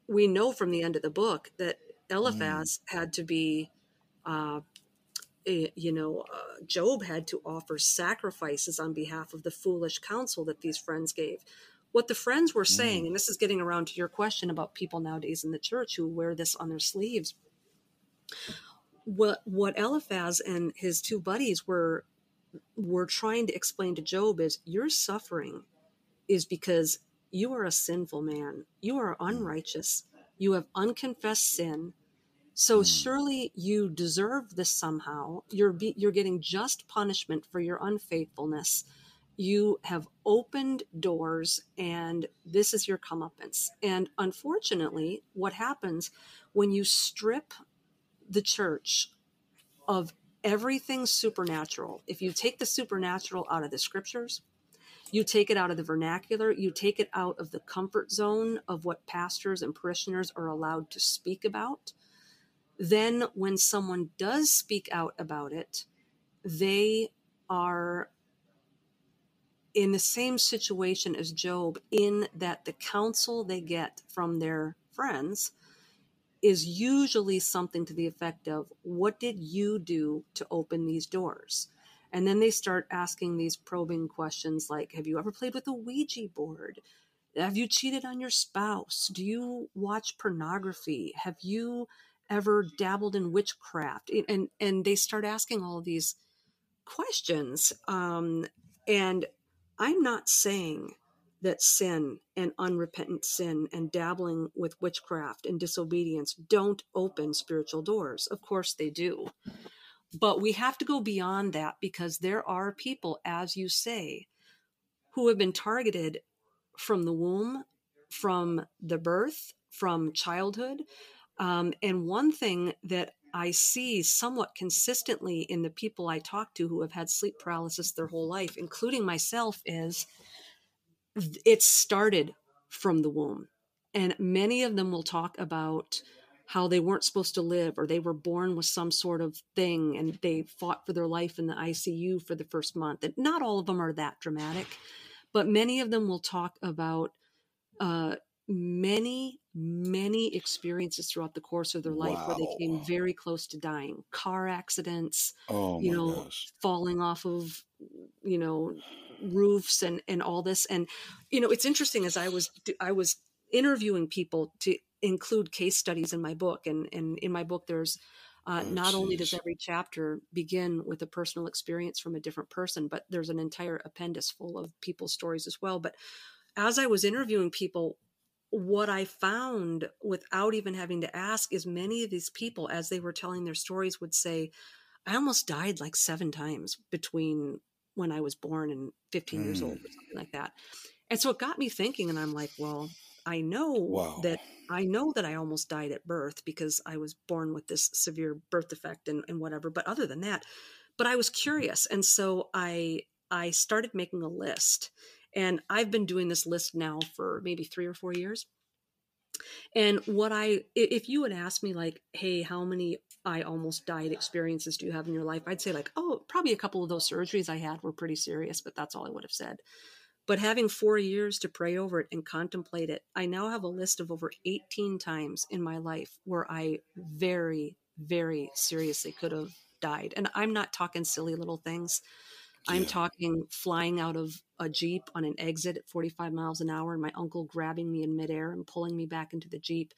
we know from the end of the book that Eliphaz mm. had to be, uh, you know, uh, Job had to offer sacrifices on behalf of the foolish counsel that these friends gave. What the friends were saying, mm. and this is getting around to your question about people nowadays in the church who wear this on their sleeves. What what Eliphaz and his two buddies were we're trying to explain to Job is your suffering is because you are a sinful man. You are hmm. unrighteous. You have unconfessed sin. So mm. surely you deserve this somehow. You're be, you're getting just punishment for your unfaithfulness. You have opened doors, and this is your comeuppance. And unfortunately, what happens when you strip the church of everything supernatural. If you take the supernatural out of the scriptures, you take it out of the vernacular, you take it out of the comfort zone of what pastors and parishioners are allowed to speak about, then when someone does speak out about it, they are in the same situation as Job, in that the counsel they get from their friends is usually something to the effect of, What did you do to open these doors? And then they start asking these probing questions like, Have you ever played with a Ouija board? Have you cheated on your spouse? Do you watch pornography? Have you ever dabbled in witchcraft? And and they start asking all these questions. Um, and I'm not saying that sin and unrepentant sin and dabbling with witchcraft and disobedience don't open spiritual doors. Of course they do. But we have to go beyond that because there are people, as you say, who have been targeted from the womb, from the birth, from childhood. Um, and one thing that I see somewhat consistently in the people I talk to who have had sleep paralysis their whole life, including myself, is it started from the womb. and many of them will talk about how they weren't supposed to live or they were born with some sort of thing and they fought for their life in the ICU for the first month. And not all of them are that dramatic, but many of them will talk about uh, many, many experiences throughout the course of their life wow. where they came very close to dying. Car accidents, oh, you know, gosh. falling off of, you know, roofs and and all this and you know it's interesting as i was i was interviewing people to include case studies in my book and and in my book there's uh, oh, not geez. only does every chapter begin with a personal experience from a different person but there's an entire appendix full of people's stories as well but as i was interviewing people what i found without even having to ask is many of these people as they were telling their stories would say i almost died like seven times between when i was born and 15 mm. years old or something like that and so it got me thinking and i'm like well I know wow. that I know that I almost died at birth because I was born with this severe birth defect and, and whatever. But other than that, but I was curious. And so I I started making a list. And I've been doing this list now for maybe three or four years. And what I, if you would ask me, like, hey, how many I almost died experiences do you have in your life? I'd say, like, oh, probably a couple of those surgeries I had were pretty serious, but that's all I would have said. But having four years to pray over it and contemplate it, I now have a list of over 18 times in my life where I very, very seriously could have died. And I'm not talking silly little things. Yeah. I'm talking flying out of a Jeep on an exit at 45 miles an hour and my uncle grabbing me in midair and pulling me back into the Jeep.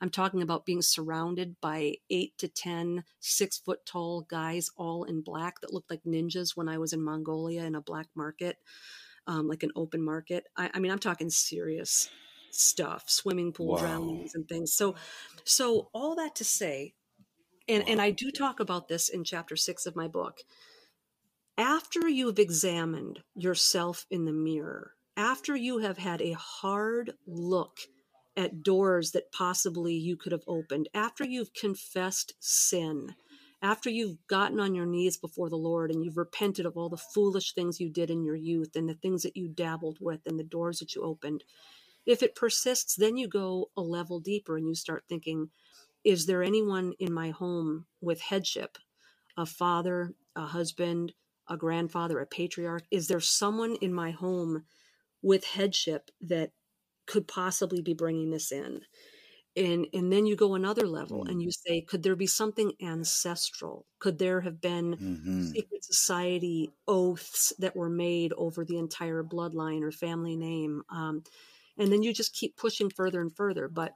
I'm talking about being surrounded by eight to ten six foot tall guys, all in black, that looked like ninjas when I was in Mongolia in a black market um, like an open market. I, I, mean, I'm talking serious stuff, swimming pool wow. drownings and things. So, so all that to say, and, wow. and I do talk about this in chapter six of my book. After you've examined yourself in the mirror, after you have had a hard look at doors that possibly you could have opened, after you've confessed sin, after you've gotten on your knees before the Lord and you've repented of all the foolish things you did in your youth and the things that you dabbled with and the doors that you opened, if it persists, then you go a level deeper and you start thinking, is there anyone in my home with headship? A father, a husband, a grandfather, a patriarch? Is there someone in my home with headship that could possibly be bringing this in? and and then you go another level and you say could there be something ancestral could there have been mm-hmm. secret society oaths that were made over the entire bloodline or family name um, and then you just keep pushing further and further but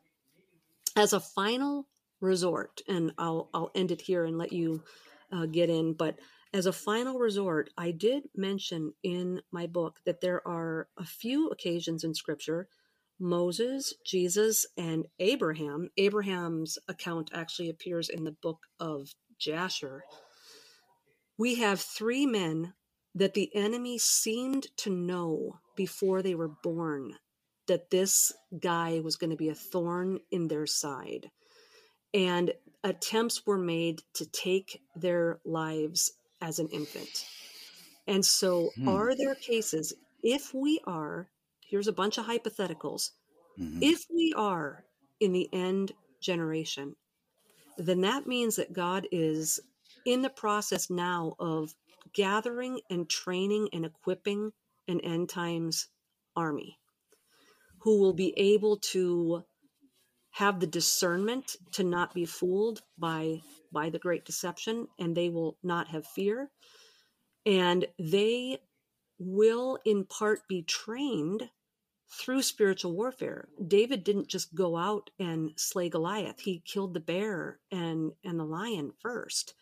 as a final resort and i'll i'll end it here and let you uh, get in but as a final resort i did mention in my book that there are a few occasions in scripture Moses, Jesus, and Abraham. Abraham's account actually appears in the book of Jasher. We have three men that the enemy seemed to know before they were born that this guy was going to be a thorn in their side. And attempts were made to take their lives as an infant. And so, hmm. are there cases, if we are here's a bunch of hypotheticals. Mm-hmm. If we are in the end generation, then that means that God is in the process now of gathering and training and equipping an end times army who will be able to have the discernment to not be fooled by by the great deception and they will not have fear and they will in part be trained through spiritual warfare. David didn't just go out and slay Goliath. He killed the bear and and the lion first.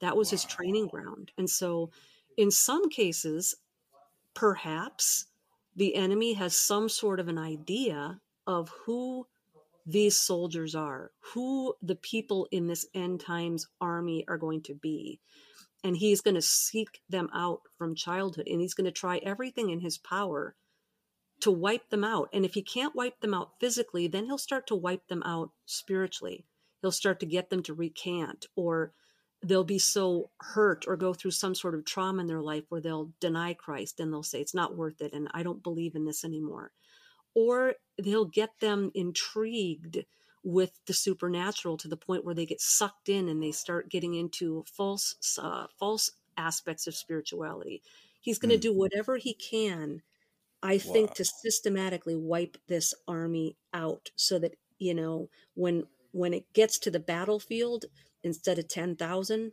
That was wow. his training ground. And so in some cases perhaps the enemy has some sort of an idea of who these soldiers are, who the people in this end times army are going to be. And he's going to seek them out from childhood and he's going to try everything in his power to wipe them out. And if he can't wipe them out physically, then he'll start to wipe them out spiritually. He'll start to get them to recant, or they'll be so hurt or go through some sort of trauma in their life where they'll deny Christ and they'll say, It's not worth it. And I don't believe in this anymore. Or they'll get them intrigued with the supernatural to the point where they get sucked in and they start getting into false uh, false aspects of spirituality. He's going to Mm. do whatever he can, I think, to systematically wipe this army out, so that you know when when it gets to the battlefield, instead of ten thousand,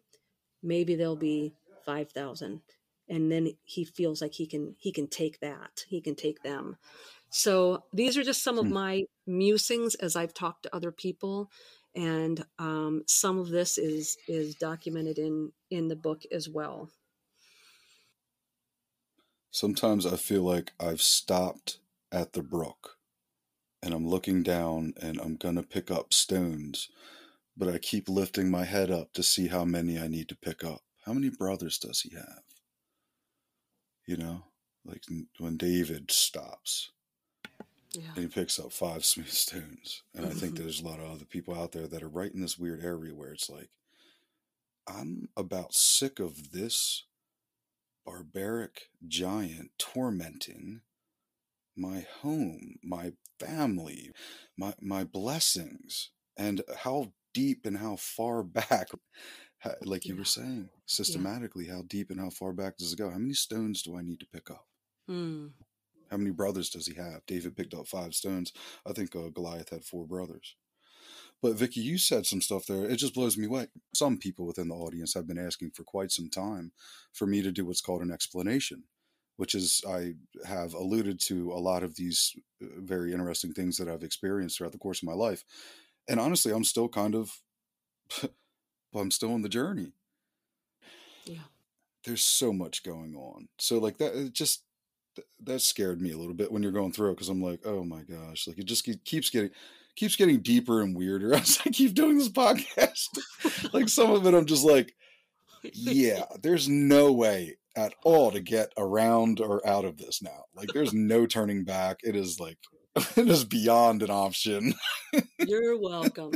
maybe there'll be five thousand, and then he feels like he can he can take that, he can take them. So these are just some of Hmm. my musings as I've talked to other people, and um, some of this is is documented in in the book as well. Sometimes I feel like I've stopped at the brook and I'm looking down and I'm going to pick up stones, but I keep lifting my head up to see how many I need to pick up. How many brothers does he have? You know, like when David stops Yeah. and he picks up five smooth stones. And I think there's a lot of other people out there that are right in this weird area where it's like, I'm about sick of this barbaric giant tormenting my home, my family, my my blessings, and how deep and how far back, like you were saying, systematically, how deep and how far back does it go? How many stones do I need to pick up? Hmm. How many brothers does he have? David picked up five stones. I think uh, Goliath had four brothers. But Vicki, you said some stuff there. It just blows me away. Some people within the audience have been asking for quite some time for me to do what's called an explanation, which is I have alluded to a lot of these uh, very interesting things that I've experienced throughout the course of my life. And honestly, I'm still kind of, I'm still on the journey. Yeah. There's so much going on. So like that, it just th- that scared me a little bit when you're going through it because I'm like, oh my gosh, like it just keep, keeps getting keeps getting deeper and weirder as I keep doing this podcast. like some of it, I'm just like, yeah, there's no way at all to get around or out of this now. Like there's no turning back. It is like it is beyond an option. You're welcome.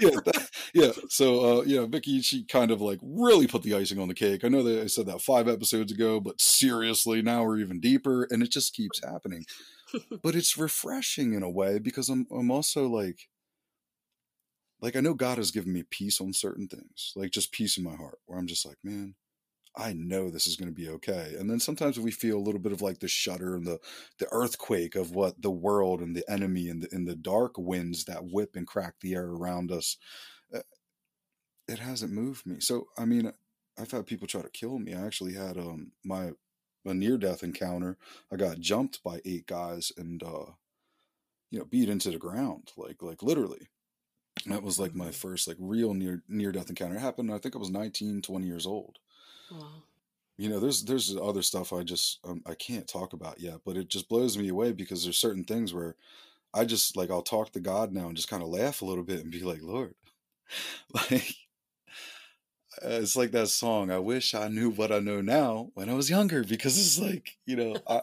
yeah, that- yeah. So, uh, yeah, Vicki, she kind of like really put the icing on the cake. I know that I said that five episodes ago, but seriously, now we're even deeper, and it just keeps happening. but it's refreshing in a way because I'm I'm also like like I know God has given me peace on certain things, like just peace in my heart, where I'm just like, man, I know this is going to be okay. And then sometimes we feel a little bit of like the shudder and the the earthquake of what the world and the enemy and the and the dark winds that whip and crack the air around us. Uh, It hasn't moved me. So I mean, I've had people try to kill me. I actually had um my a near death encounter. I got jumped by eight guys and uh you know beat into the ground like like literally. That was like my first like real near near death encounter. It happened I think I was 19, 20 years old Wow. you know there's there's other stuff i just um, i can't talk about yet but it just blows me away because there's certain things where i just like i'll talk to god now and just kind of laugh a little bit and be like lord like uh, it's like that song i wish i knew what i know now when i was younger because it's like you know I,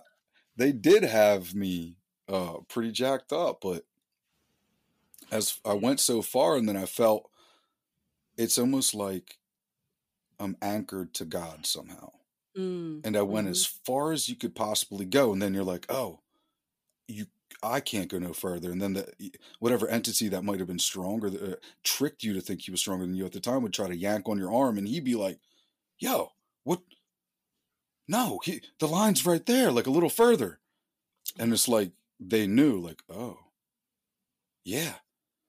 they did have me uh pretty jacked up but as i went so far and then i felt it's almost like i'm anchored to god somehow Mm. and I went as far as you could possibly go, and then you're like, oh, you, I can't go no further, and then the whatever entity that might have been stronger, uh, tricked you to think he was stronger than you at the time, would try to yank on your arm, and he'd be like, yo, what? No, he, the line's right there, like a little further, and it's like they knew, like, oh, yeah,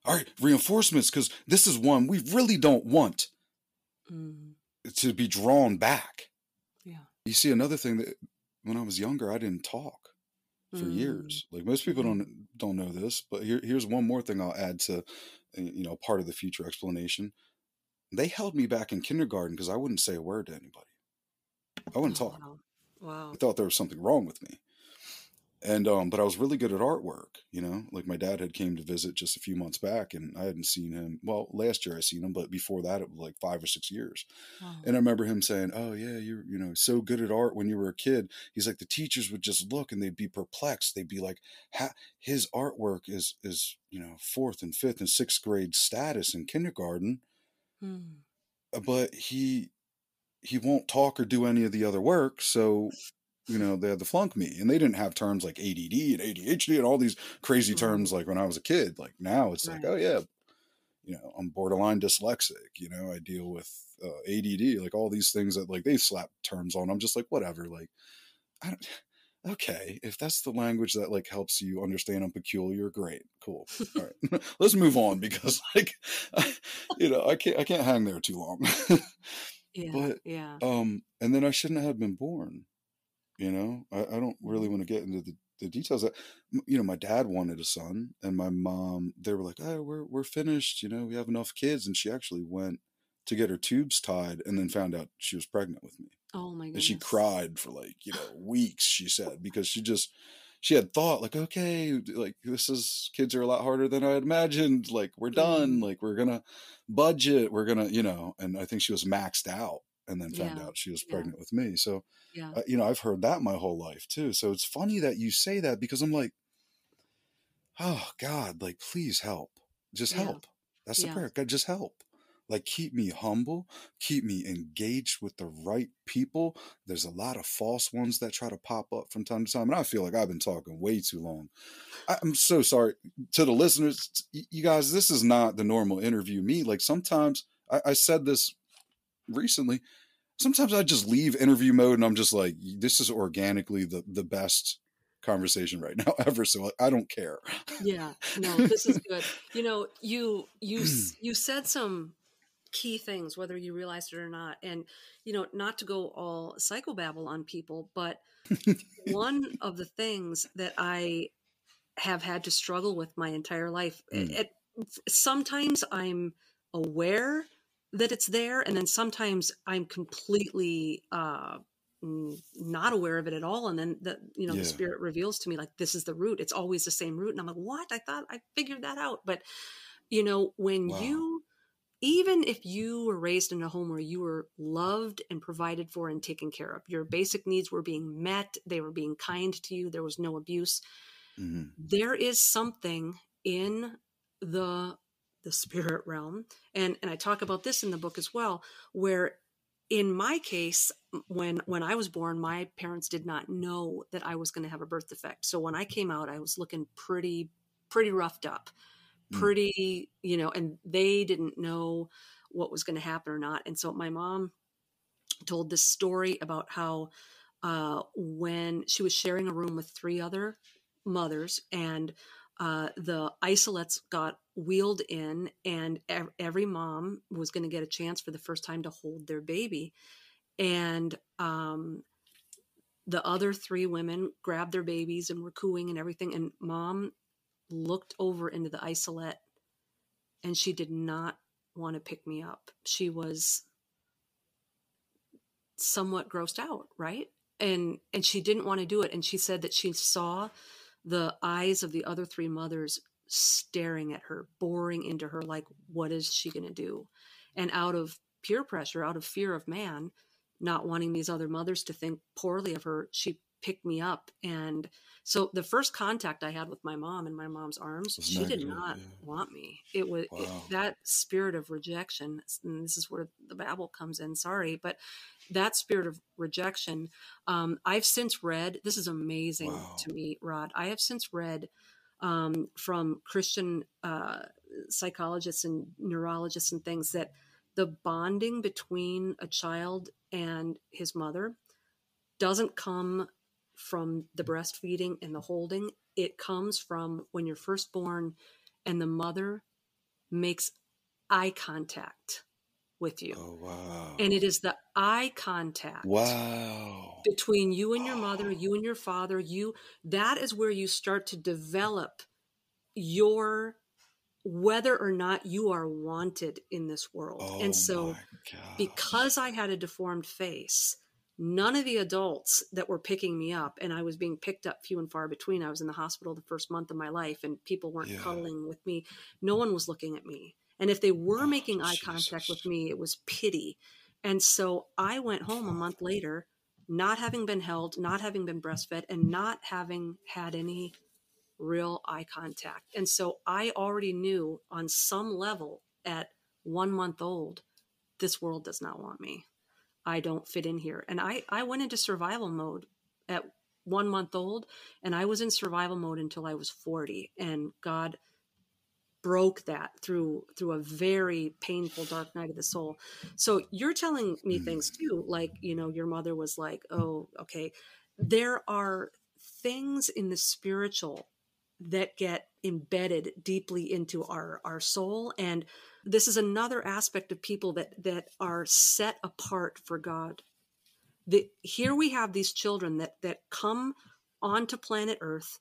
all right, reinforcements, because this is one we really don't want Mm. To be drawn back. Yeah. You see, another thing that when I was younger, I didn't talk for Mm. years. Like most people don't don't know this, but here, here's one more thing I'll add to, uh, you know, part of the future explanation. They held me back in kindergarten because I wouldn't say a word to anybody. I wouldn't talk. Wow. Wow. I thought there was something wrong with me. And um, but I was really good at artwork, you know. Like my dad had came to visit just a few months back, and I hadn't seen him. Well, last year I seen him, but before that it was like five or six years. Wow. And I remember him saying, "Oh yeah, you're you know so good at art when you were a kid." He's like the teachers would just look and they'd be perplexed. They'd be like, ha- "His artwork is is you know fourth and fifth and sixth grade status in kindergarten, Mm. uh, but he he won't talk or do any of the other work. So you know, they had to flunk me, and they didn't have terms like ADD and ADHD and all these crazy Mhm. terms like when I was a kid. Like now, it's Right. like, oh yeah, you know, I'm borderline dyslexic. You know, I deal with uh, ADD, like all these things that like they slap terms on. I'm just like, whatever. Like, I don't. Okay, if that's the language that like helps you understand I'm peculiar, great, cool. All right, let's move on because like, you know, I can't I can't hang there too long. Yeah. But yeah. um, and then I shouldn't have been born. You know, I, I don't really Mm-hmm. want to get into the, the details. That you know, my dad wanted a son, and my mom they were like, "Oh, we're we're finished. You know, we have enough kids." And she actually went to get her tubes tied, and then found out she was pregnant with me, Oh my god! and she cried for like you know weeks. She said because she just she had thought like, okay, like this is kids are a lot harder than I had imagined. Like we're done. Mhm. Like we're gonna budget. We're gonna you know. And I think she was maxed out, and then found Yeah. out she was Yeah. pregnant with me. So Yeah. uh, you know, I've heard that my whole life too. So it's funny that you say that because I'm like, oh God, like please help, just Yeah. help. That's the prayer. God, just help. Like keep me humble, keep me engaged with the right people. There's a lot of false ones that try to pop up from time to time, and I feel like I've been talking way too long. I, I'm so sorry to the listeners. You guys, this is not the normal interview me. Like sometimes I, I said this recently sometimes I just leave interview mode and I'm just like, this is organically the the best conversation right now ever. So I don't care. yeah no this is good you know you you you said some key things whether you realized it or not and you know not to go all psychobabble on people but one of the things that i have had to struggle with my entire life Mm. it, sometimes i'm aware that it's there and then sometimes i'm completely uh not aware of it at all and then the you know Yeah. the spirit reveals to me like this is the root it's always the same root and i'm like what i thought i figured that out but you know when Wow. you even if you were raised in a home where you were loved and provided for and taken care of your basic needs were being met they were being kind to you there was no abuse Mhm. there is something in the the spirit realm and and i talk about this in the book as well where in my case when when i was born my parents did not know that i was going to have a birth defect so when i came out i was looking pretty pretty roughed up Mm. pretty you know and they didn't know what was going to happen or not and so my mom told this story about how uh, when she was sharing a room with three other mothers and uh, the isolettes got wheeled in and ev- every mom was going to get a chance for the first time to hold their baby and um, the other three women grabbed their babies and were cooing and everything and mom looked over into the isolette and she did not want to pick me up. She was somewhat grossed out right? And and she didn't want to do it and she said that she saw the eyes of the other three mothers staring at her boring into her like what is she going to do and out of peer pressure out of fear of man not wanting these other mothers to think poorly of her she picked me up and so the first contact i had with my mom in my mom's arms Was she did negative, not yeah. want me it was it- that spirit of rejection and this is where the babble comes in sorry but that spirit of rejection um, i've since read this is amazing Wow. to me rod i have since read um, from christian uh, psychologists and neurologists and things that the bonding between a child and his mother doesn't come from the breastfeeding and the holding. It comes from when you're first born and the mother makes eye contact with you Oh wow. and it is the eye contact wow. between you and your mother, you and your father, you that is where you start to develop your whether or not you are wanted in this world. Oh and so because I had a deformed face, none of the adults that were picking me up and I was being picked up few and far between. I was in the hospital the first month of my life and people weren't Yeah. cuddling with me. No one was looking at me. And if they were Oh, making eye contact with me, it was pity. And so I went home a month oh. later, not having been held, not having been breastfed, and not having had any real eye contact. And so I already knew on some level at one month old, this world does not want me. I don't fit in here. And I, I went into survival mode at one month old, and I was in survival mode until I was 40. And God broke that through through a very painful dark night of the soul. So you're telling me hmm. things too like you know your mother was like oh okay. There are things in the spiritual that get embedded deeply into our our soul and this is another aspect of people that that are set apart for god. The, here we have these children that that come onto planet earth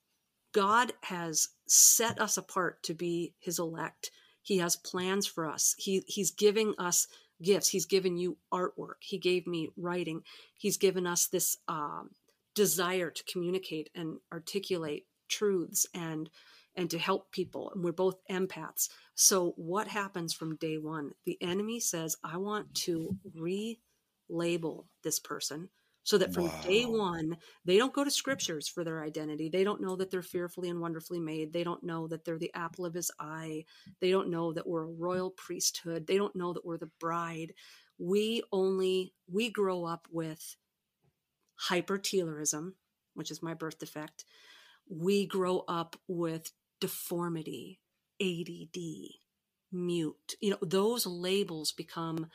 god has set us apart to be his elect. He has plans for us. He he's giving us gifts. He's given you artwork. He gave me writing. He's given us this um, desire to communicate and articulate truths and and to help people. And we're both empaths. So what happens from day one? The enemy says i want to relabel this person so that from wow. day one they don't go to scriptures for their identity. They don't know that they're fearfully and wonderfully made. They don't know that they're the apple of his eye. They don't know that we're a royal priesthood. They don't know that we're the bride. We only we grow up with hypertelorism which is my birth defect. We grow up with deformity, ADD, mute. You know, those labels become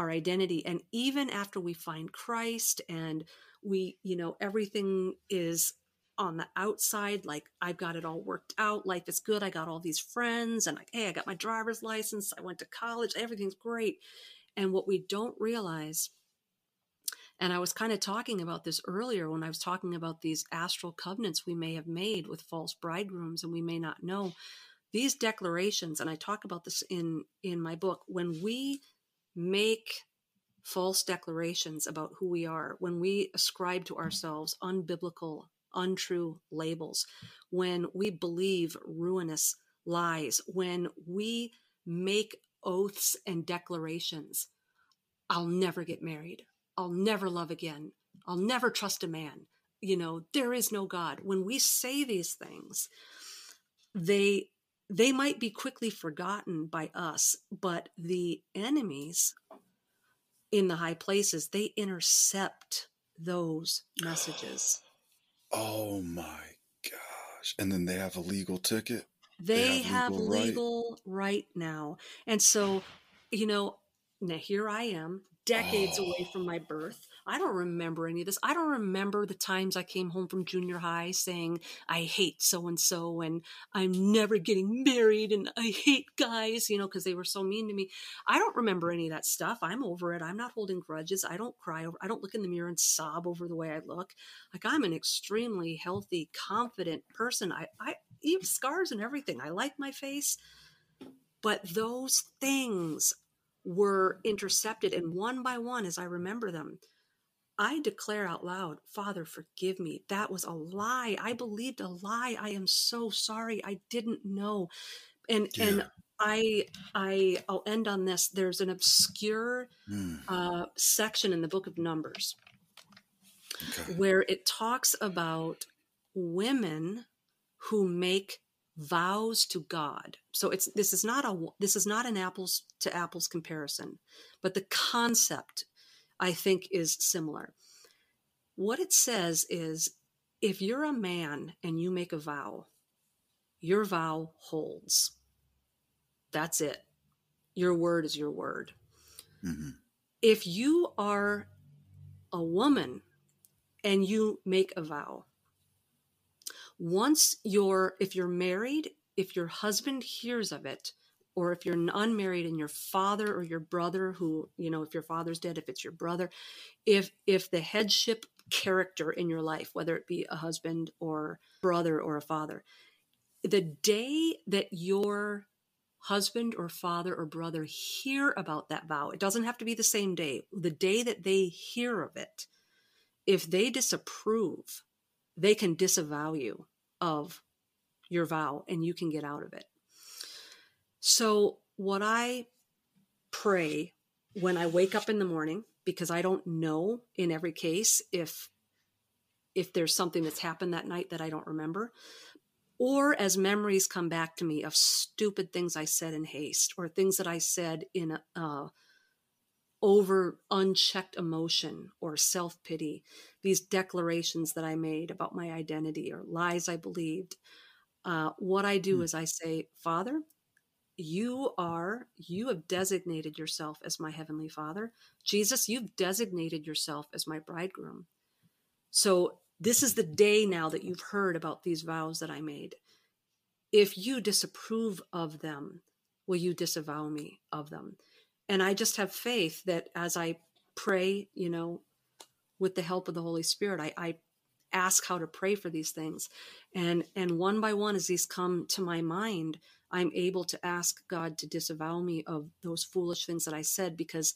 our identity. And even after we find Christ and we, you know, everything is on the outside, like I've got it all worked out, life is good, I got all these friends, and like, hey, I got my driver's license, I went to college, everything's great. And what we don't realize and I was kind of talking about this earlier when I was talking about these astral covenants we may have made with false bridegrooms and we may not know. These declarations, and I talk about this in in my book, when we make false declarations about who we are, when we ascribe to ourselves unbiblical, untrue labels, when we believe ruinous lies, when we make oaths and declarations, I'll never get married. I'll never love again. I'll never trust a man. You know, there is no God. When we say these things, they they might be quickly forgotten by us, but the enemies in the high places, they intercept those messages. Oh my gosh. And then they have a legal ticket. They, they have, legal, have legal right. right now. And so, you know, now here I am decades oh. away from my birth. I don't remember any of this. I don't remember the times I came home from junior high saying, I hate so and so and I'm never getting married and I hate guys, you know, because they were so mean to me. I don't remember any of that stuff. I'm over it. I'm not holding grudges. I don't cry over I don't look in the mirror and sob over the way I look. Like I'm an extremely healthy, confident person. I I even scars and everything. I like my face. But those things were intercepted. And one by one, as I remember them, I declare out loud, Father, forgive me. That was a lie. I believed a lie. I am so sorry. I didn't know. And yeah. and I I I'll end on this. There's an obscure mm. uh, section in the book of Numbers okay. where it talks about women who make vows to God. So it's this is not a this is not an apples to apples comparison, but the concept I think is similar. What it says is if you're a man and you make a vow, your vow holds. That's it. Your word is your word. Mm-hmm. If you are a woman and you make a vow, once you're if you're married if your husband hears of it or if you're unmarried and your father or your brother who you know if your father's dead if it's your brother if if the headship character in your life whether it be a husband or brother or a father the day that your husband or father or brother hear about that vow it doesn't have to be the same day the day that they hear of it if they disapprove they can disavow you of your vow and you can get out of it. So, what I pray when I wake up in the morning, because I don't know in every case if if there's something that's happened that night that I don't remember, or as memories come back to me of stupid things I said in haste or things that I said in uh, over unchecked emotion or self pity, these declarations that I made about my identity or lies I believed, uh, what I do Hmm. is I say, Father, you are, you have designated yourself as my heavenly father. Jesus, you've designated yourself as my bridegroom. So this is the day now that you've heard about these vows that I made. If you disapprove of them, will you disavow me of them? And I just have faith that as I pray, you know, with the help of the Holy Spirit, I, I ask how to pray for these things. And and one by one, as these come to my mind, I'm able to ask God to disavow me of those foolish things that I said because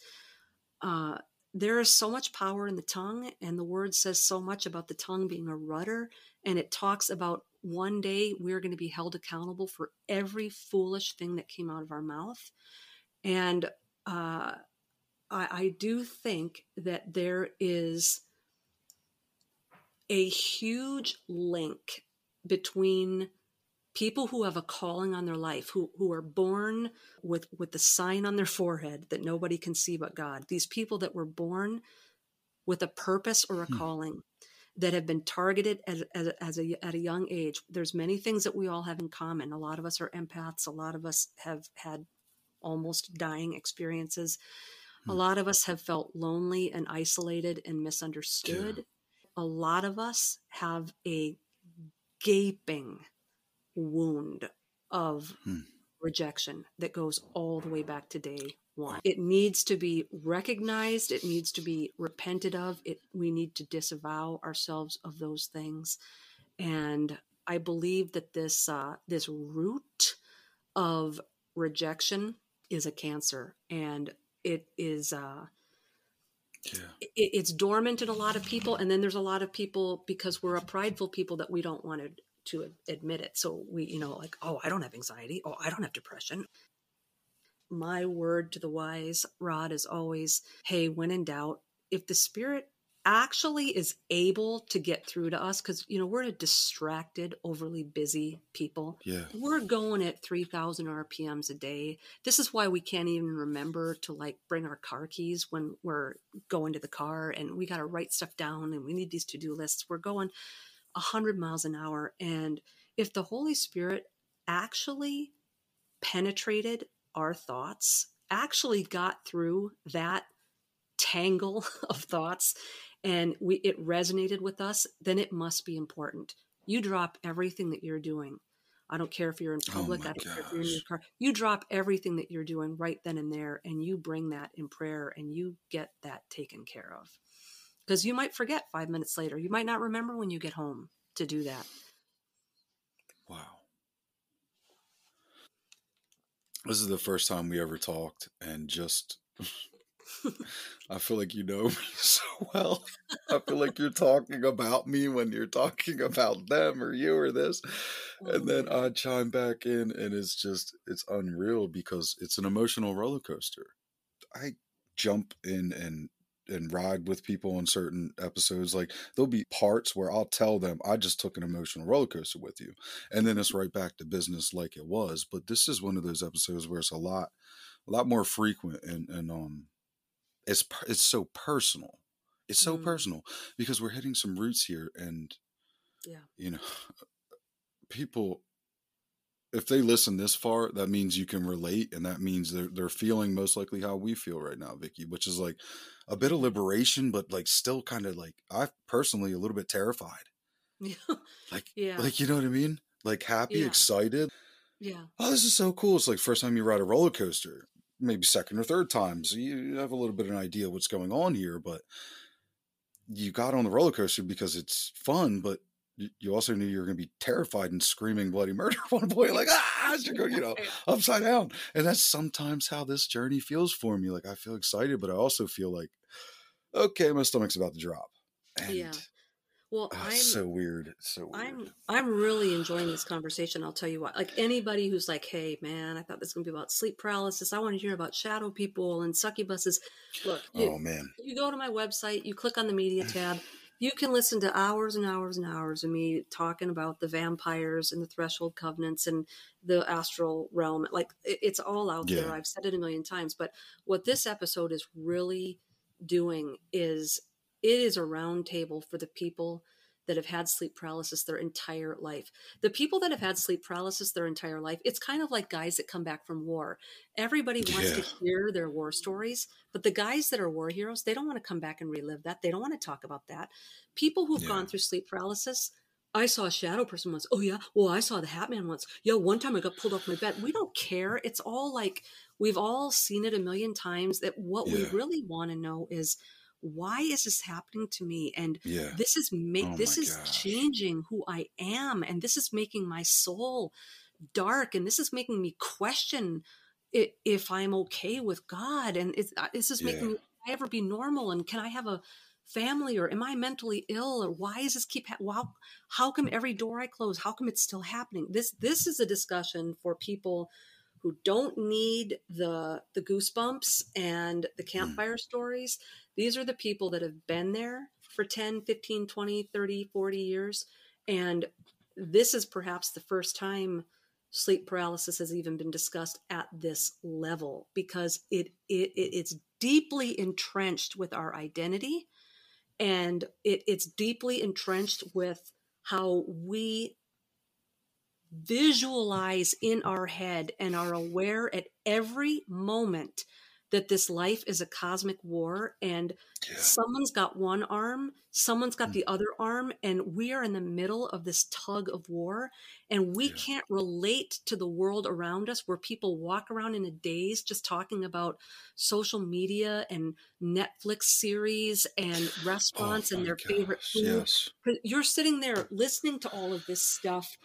uh, there is so much power in the tongue, and the word says so much about the tongue being a rudder, and it talks about one day we're going to be held accountable for every foolish thing that came out of our mouth. And uh, I, I do think that there is a huge link between people who have a calling on their life who who are born with with the sign on their forehead that nobody can see but God these people that were born with a purpose or a Hmm. calling that have been targeted as, as, as a, at a young age there's many things that we all have in common. A lot of us are empaths. A lot of us have had almost dying experiences. A Hmm. lot of us have felt lonely and isolated and misunderstood. A lot of us have a gaping wound of Hmm. rejection that goes all the way back to day one. It needs to be recognized, it needs to be repented of. It we need to disavow ourselves of those things. And I believe that this uh, this root of rejection is a cancer and it is uh, Yeah. it, it's dormant in a lot of people and then there's a lot of people because we're a prideful people that we don't want to to admit it. So we you know like oh i don't have anxiety. Oh i don't have depression. My word to the wise rod is always hey when in doubt if the spirit actually is able to get through to us because you know we're a distracted overly busy people. Yeah. we're going at 3000 rpms a day. This is why we can't even remember to like bring our car keys when we're going to the car and we got to write stuff down and we need these to-do lists. We're going 100 miles an hour and if the holy spirit actually penetrated our thoughts actually got through that tangle of thoughts and we it resonated with us then it must be important. You drop everything that you're doing. I don't care if you're in Oh public my i don't care if you're in your car you drop everything that you're doing right then and there and you bring that in prayer and you get that taken care of because you might forget five minutes later you might not remember when you get home to do that Wow. This is the first time we ever talked, and just I feel like you know me so well. I feel like you're talking about me when you're talking about them or you or this. And then I chime back in, and it's just, it's unreal because it's an emotional roller coaster. I jump in and and ride with people on certain episodes like there'll be parts where i'll tell them i just took an emotional roller coaster with you and then it's right back to business like it was but this is one of those episodes where it's a lot a lot more frequent and and um it's it's so personal it's so Mm. personal because we're hitting some roots here and yeah you know people if they listen this far that means you can relate and that means they're they're feeling most likely how we feel right now Vicki which is like a bit of mm-hmm. liberation but like still kind of like I personally a little bit terrified. Yeah. Like yeah. like you know what I mean? Like happy Yeah. excited. Yeah. Oh this is so cool. It's like first time you ride a roller coaster. Maybe second or third time so you have a little bit of an idea what's going on here but you got on the roller coaster because it's fun but you- you also knew you were going to be terrified and screaming bloody murder at one point like ah as you're going you know upside down and that's sometimes how this journey feels for me like i feel excited but i also feel like okay my stomach's about to drop and yeah well ah, i'm so weird it's so weird I'm I'm really enjoying this conversation. I'll tell you what. Like anybody who's like, "Hey, man, I thought this was gonna be about sleep paralysis. I want to hear about shadow people and succubuses." Look, you, oh man you go to my website, you click on the media tab, you can listen to hours and hours and hours of me talking about the vampires and the threshold covenants and the astral realm. Like it's all out there. I've said it a million times. But what this episode is really doing is it is a roundtable for the people that have had sleep paralysis their entire life. The people that have had sleep paralysis their entire life, it's kind of like guys that come back from war. Everybody wants Yeah. to hear their war stories, but the guys that are war heroes, they don't want to come back and relive that. They don't want to talk about that. People who've Yeah. gone through sleep paralysis, I saw a shadow person once. Oh yeah, well I saw the Hat Man once. Yeah, one time I got pulled off my bed. We don't care. It's all like we've all seen it a million times. That what we really want to know is why is this happening to me? And Yeah. this is make Oh this is gosh. changing who I am, and this is making my soul dark, and this is making me question if I'm okay with God, and it's, uh, this is making Yeah. me can I ever be normal, and can I have a family, or am I mentally ill, or why is this keep ha- wow? How come every door I close, how come it's still happening? This this is a discussion for people who don't need the the goosebumps and the campfire stories these are the people that have been there for 10 15 20 30 40 years. And this is perhaps the first time sleep paralysis has even been discussed at this level because it, it, it it's deeply entrenched with our identity. And it, it's deeply entrenched with how we visualize in our head and are aware at every moment that this life is a cosmic war and someone's got one arm, someone's got mm. the other arm, and we are in the middle of this tug of war. And we can't relate to the world around us where people walk around in a daze just talking about social media and Netflix series and oh restaurants and their favorite food. yes. You're sitting there listening to all of this stuff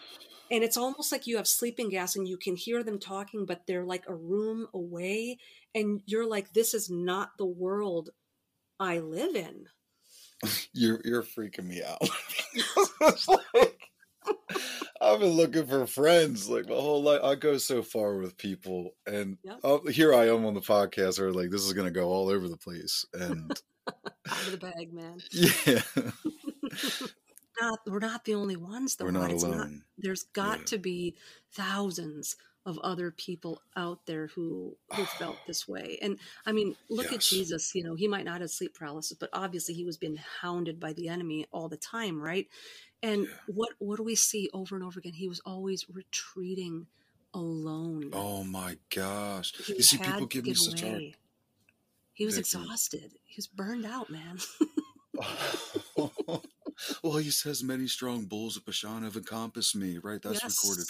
and it's almost like you have sleeping gas and you can hear them talking but they're like a room away and you're like this is not the world i live in You're you're freaking me out. Like, I've been looking for friends like my whole life. I go so far with people, and oh, here I am on the podcast where like this is gonna go all over the place, and out of the bag man yeah, not we're not the only ones though We're not. It's alone. there's got to be thousands of other people out there who who felt this way. And i mean look at jesus you know he might not have sleep paralysis but obviously he was being hounded by the enemy all the time right? And what what do we see over and over again? He was always retreating alone. Oh my gosh, he you see people give me such away. he was exhausted. He was burned out man. Well, he says many strong bulls of Bashan have encompassed me, right? That's recorded.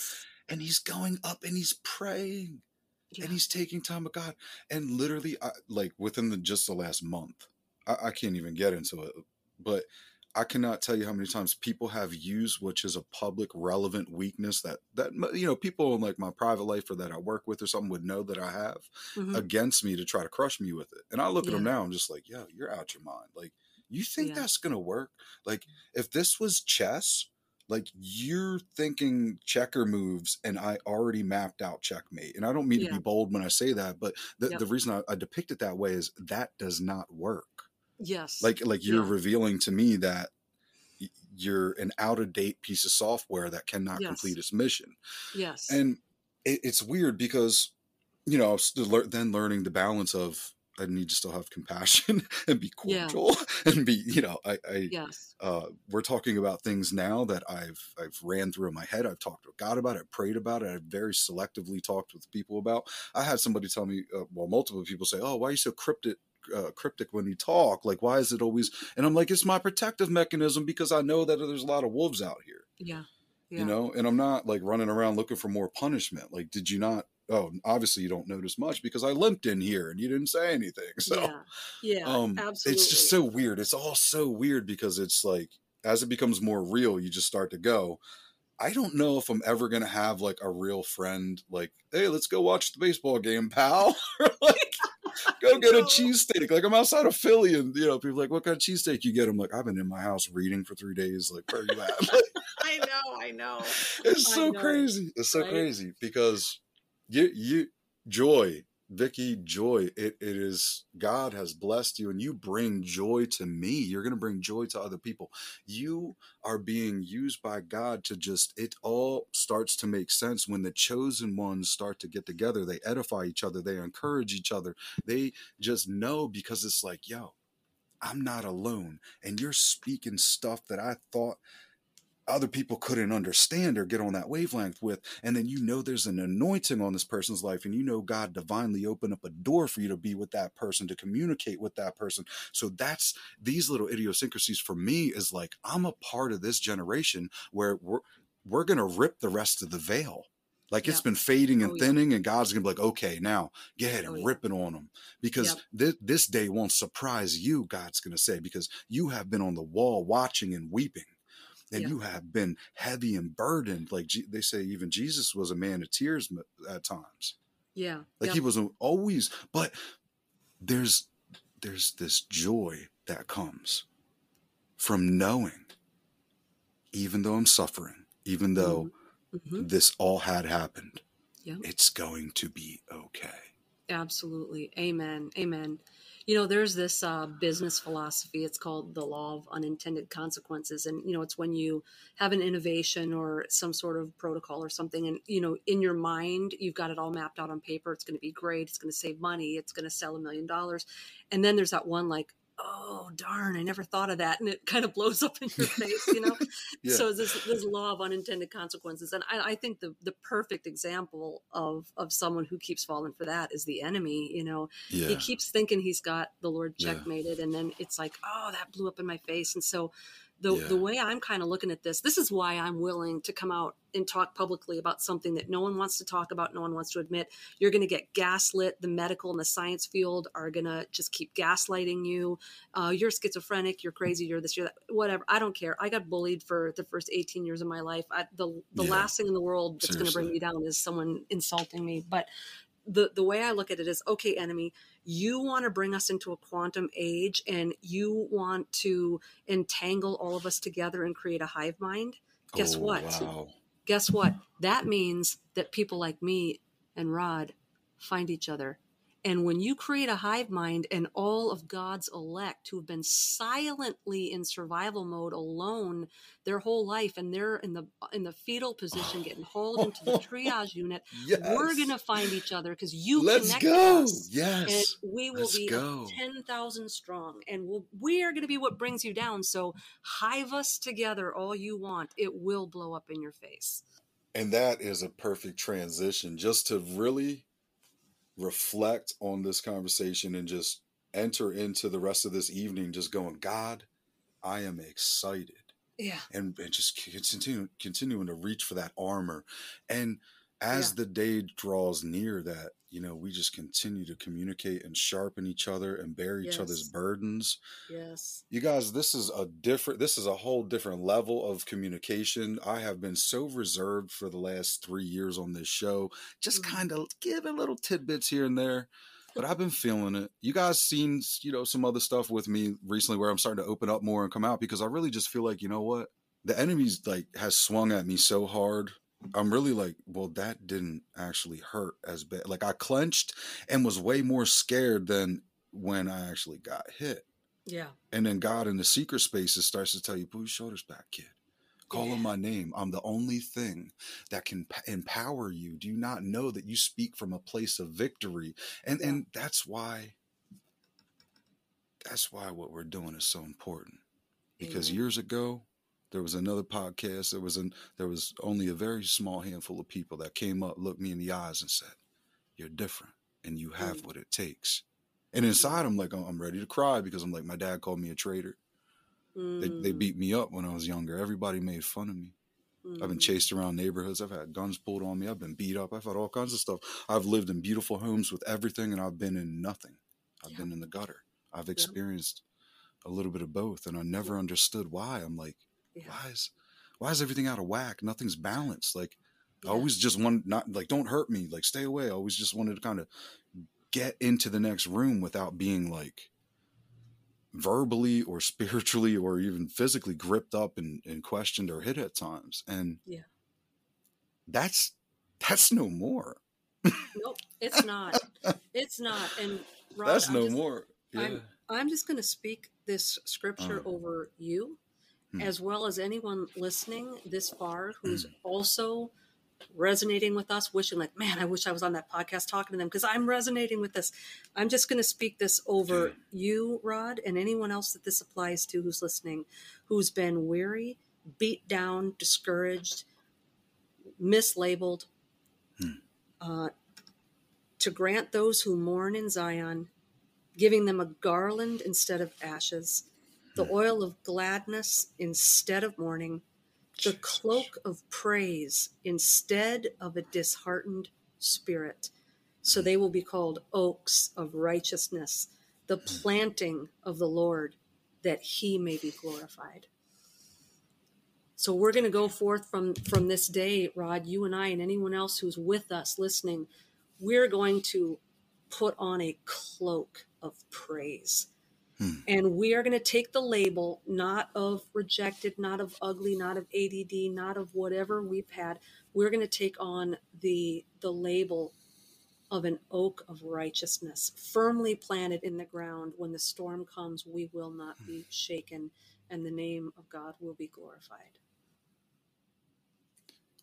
And he's going up and he's praying. Yeah. And he's taking time with God. And literally, I, like within the just the last month, I, I can't even get into it, but I cannot tell you how many times people have used which is a public relevant weakness that that you know people in like my private life or that I work with or something would know that I have Mhm. against me to try to crush me with it. And I look at them now, I'm just like, yo, you're out your mind. Like, you think Yeah. that's gonna work? Like, if this was chess, like you're thinking checker moves, and I already mapped out checkmate. And I don't mean to be bold when I say that, but the, Yep. the reason I, I depict it that way is that does not work. yes Like, like you're Yeah. revealing to me that you're an out of date piece of software that cannot Yes. complete its mission yes and it, it's weird because you know I was still lear- then learning the balance of I need to still have compassion and be Yeah. cordial and be you know I, I yes uh, we're talking about things now that I've I've ran through in my head. I've talked to God about it, prayed about it. I've very selectively talked with people about. I had somebody tell me, uh, well, multiple people say, "Oh, why are you so cryptic?" Uh, cryptic when you talk like why is it always and i'm like it's my protective mechanism because i know that there's a lot of wolves out here yeah yeah you know and i'm not like running around looking for more punishment like did you not oh obviously you don't notice much because i limped in here and you didn't say anything so yeah. Yeah um absolutely it's just so weird it's all so weird because it's like as it becomes more real you just start to go. I don't know if i'm ever gonna have like a real friend like hey let's go watch the baseball game pal. Or like go get a cheesesteak. Like i'm outside of philly and you know people are like what kind of cheesesteak you get? I'm like i've been in my house reading for three days like where are you at? I know i know. It's so know, crazy. It's so right? crazy because you you joy, Vicki, joy. It it is God has blessed you and you bring joy to me. You're gonna bring joy to other people. You are being used by God to just it all starts to make sense when the chosen ones start to get together. They edify each other, they encourage each other. They just know because it's like, yo, I'm not alone. And you're speaking stuff that I thought other people couldn't understand or get on that wavelength with. And then you know there's an anointing on this person's life, and you know God divinely opened up a door for you to be with that person, to communicate with that person. So that's these little idiosyncrasies for me is like I'm a part of this generation where we're we're gonna rip the rest of the veil. Like it's been fading and Oh, yeah. thinning, and God's gonna be like, okay, now go ahead oh, and Oh, yeah. rip it on them because Yep. thi- this day won't surprise you. God's gonna say because you have been on the wall watching and weeping and Yeah. you have been heavy and burdened. Like Je- they say, even Jesus was a man of tears m- at times. Yeah. Like Yep. he wasn't always, but there's there's this joy that comes from knowing, even though I'm suffering, even though Mhm. this all had happened, Yeah. it's going to be okay. Absolutely. Amen. Amen. You know, there's this uh, business philosophy. It's called the law of unintended consequences. And, you know, it's when you have an innovation or some sort of protocol or something, and, you know, in your mind, you've got it all mapped out on paper. It's going to be great. It's going to save money. It's going to sell a million dollars. And then there's that one, like, oh, darn, I never thought of that. And it kind of blows up in your face, you know? Yeah. So this this law of unintended consequences, and I, I think the the perfect example of of someone who keeps falling for that is the enemy. You know, he keeps thinking he's got the Lord Yeah. checkmated, and then it's like, oh, that blew up in my face. And so, the Yeah. the way I'm kind of looking at this, this is why I'm willing to come out and talk publicly about something that no one wants to talk about, no one wants to admit. You're going to get gaslit. The medical and the science field are going to just keep gaslighting you. Uh, you're schizophrenic. You're crazy. You're this. You're that. Whatever. I don't care. I got bullied for the first 18 years of my life. I, the the Yeah. last thing in the world that's going to bring me down is someone insulting me. But the the way I look at it is, okay, enemy, you want to bring us into a quantum age, and you want to entangle all of us together and create a hive mind. Guess Oh, what? Wow. Guess what? That means that people like me and Rod find each other. And when you create a hive mind and all of God's elect who have been silently in survival mode alone their whole life and they're in the in the fetal position getting hauled into the triage unit, Yes. we're gonna find each other because you Let's go. us. Yes. And we will Let's be go. ten thousand strong, and we'll, we are going to be what brings you down. So hive us together all you want; it will blow up in your face. And that is a perfect transition just to really reflect on this conversation and just enter into the rest of this evening just going, God, I am excited. Yeah. And, and just continue, continuing to reach for that armor. And as the day draws near that, you know, we just continue to communicate and sharpen each other and bear each other's burdens. Yes. You guys, this is a different, this is a whole different level of communication. I have been so reserved for the last three years on this show, just Mhm. kind of giving little tidbits here and there. But I've been feeling it. You guys seen, you know, some other stuff with me recently where I'm starting to open up more and come out because I really just feel like, you know what? The enemy's like has swung at me so hard. I'm really like, well, that didn't actually hurt as bad. Like I clenched and was way more scared than when I actually got hit. Yeah. And then God in the secret spaces starts to tell you, pull your shoulders back, kid. Call on my name. I'm the only thing that can p- empower you. Do you not know that you speak from a place of victory? And and that's why that's why what we're doing is so important. Because Amen. years ago, there was another podcast. There was an there was only a very small handful of people that came up, looked me in the eyes, and said, "You're different, and you have Mm. what it takes." And inside, I'm like, I'm ready to cry because I'm like, my dad called me a traitor. They, they Mm, beat me up when I was younger. Everybody made fun of me. I've been mm. chased around neighborhoods. I've had guns pulled on me. I've been beat up. I've had all kinds of stuff. I've lived in beautiful homes with everything, and I've been in nothing. I've Yeah. been in the gutter. I've experienced a little bit of both, and I never understood why. I'm like, Yeah. why is why is everything out of whack? Nothing's balanced. Like I always just want not like don't hurt me. Like stay away. I always just wanted to kind of get into the next room without being like verbally or spiritually or even physically gripped up and, and questioned or hit at times. And Yeah. that's that's no more. Nope, it's not. It's not. And Rod, that's I'm no just- more. Yeah. I'm I'm just going to speak this scripture Uh. over you, Hmm. as well as anyone listening this far who's also resonating with us, wishing like, man, I wish I was on that podcast talking to them because I'm resonating with this. I'm just going to speak this over you, Rod, and anyone else that this applies to who's listening, who's been weary, beat down, discouraged, mislabeled. Hmm. Uh, to grant those who mourn in Zion, giving them a garland instead of ashes, the oil of gladness instead of mourning, the cloak of praise instead of a disheartened spirit. So they will be called oaks of righteousness, the mm. planting of the Lord, that he may be glorified. So we're going to go forth from from this day, Rod, you and I and anyone else who's with us listening, we're going to put on a cloak of praise. Hmm. And we are going to take the label not of rejected, not of ugly, not of ADD, not of whatever we've had. We're going to take on the the label of an oak of righteousness, firmly planted in the ground. When the storm comes, we will not be shaken, and the name of God will be glorified.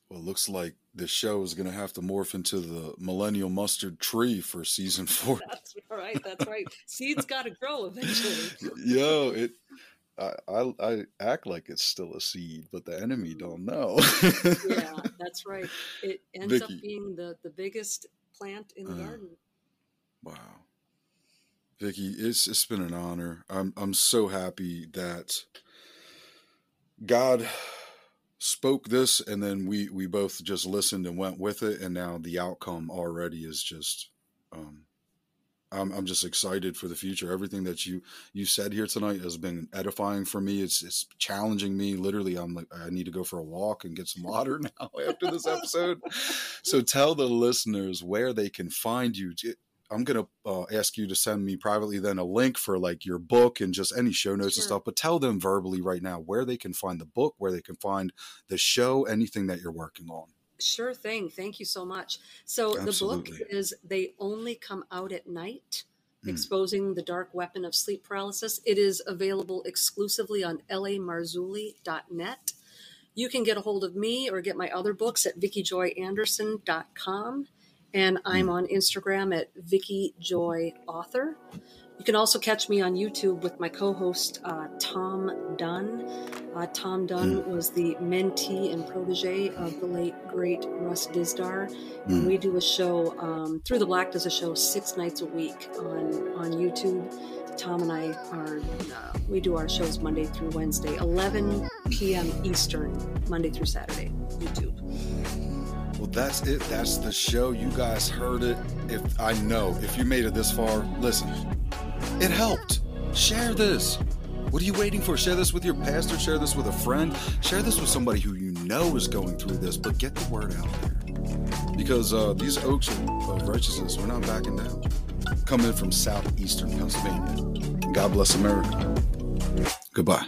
Well, it looks like the show is going to have to morph into the millennial mustard tree for season four. That's right. That's right. Seeds got to grow eventually. Yo, it. I, I I act like it's still a seed, but the enemy don't know. yeah, that's right. It ends up being the the biggest plant in the Uh, garden. Wow. Vicki, it's it's been an honor. I'm I'm so happy that God spoke this and then we we both just listened and went with it and now the outcome already is just um I'm I'm just excited for the future. Everything that you you said here tonight has been edifying for me. It's it's challenging me. Literally, I'm like I need to go for a walk and get some water now after this episode. so tell the listeners where they can find you. I'm gonna uh, ask you to send me privately then a link for like your book and just any show notes and stuff. But tell them verbally right now where they can find the book, where they can find the show, anything that you're working on. Sure thing. Thank you so much. So the book is They Only Come Out at Night Mm. Exposing the Dark Weapon of Sleep Paralysis. It is available exclusively on lamarzulli.net. You can get a hold of me or get my other books at vickijoyanderson.com. And I'm on Instagram at Vicki Joy Author. You can also catch me on YouTube with my co host, uh, Tom Dunn. Uh, Tom Dunn was the mentee and protege of the late, great Russ Dizdar. And Mm. we do a show, um, Through the Black does a show six nights a week on, on YouTube. Tom and I are, uh, we do our shows Monday through Wednesday, 11 p.m. Eastern, Monday through Saturday, YouTube. That's it. That's the show. You guys heard it. If I know, if you made it this far, listen, it helped. Share this. What are you waiting for? Share this with your pastor. Share this with a friend. Share this with somebody who you know is going through this. But get the word out there, because uh, these oaks of righteousness, we're not backing down. Coming from southeastern Pennsylvania. God bless America. Goodbye.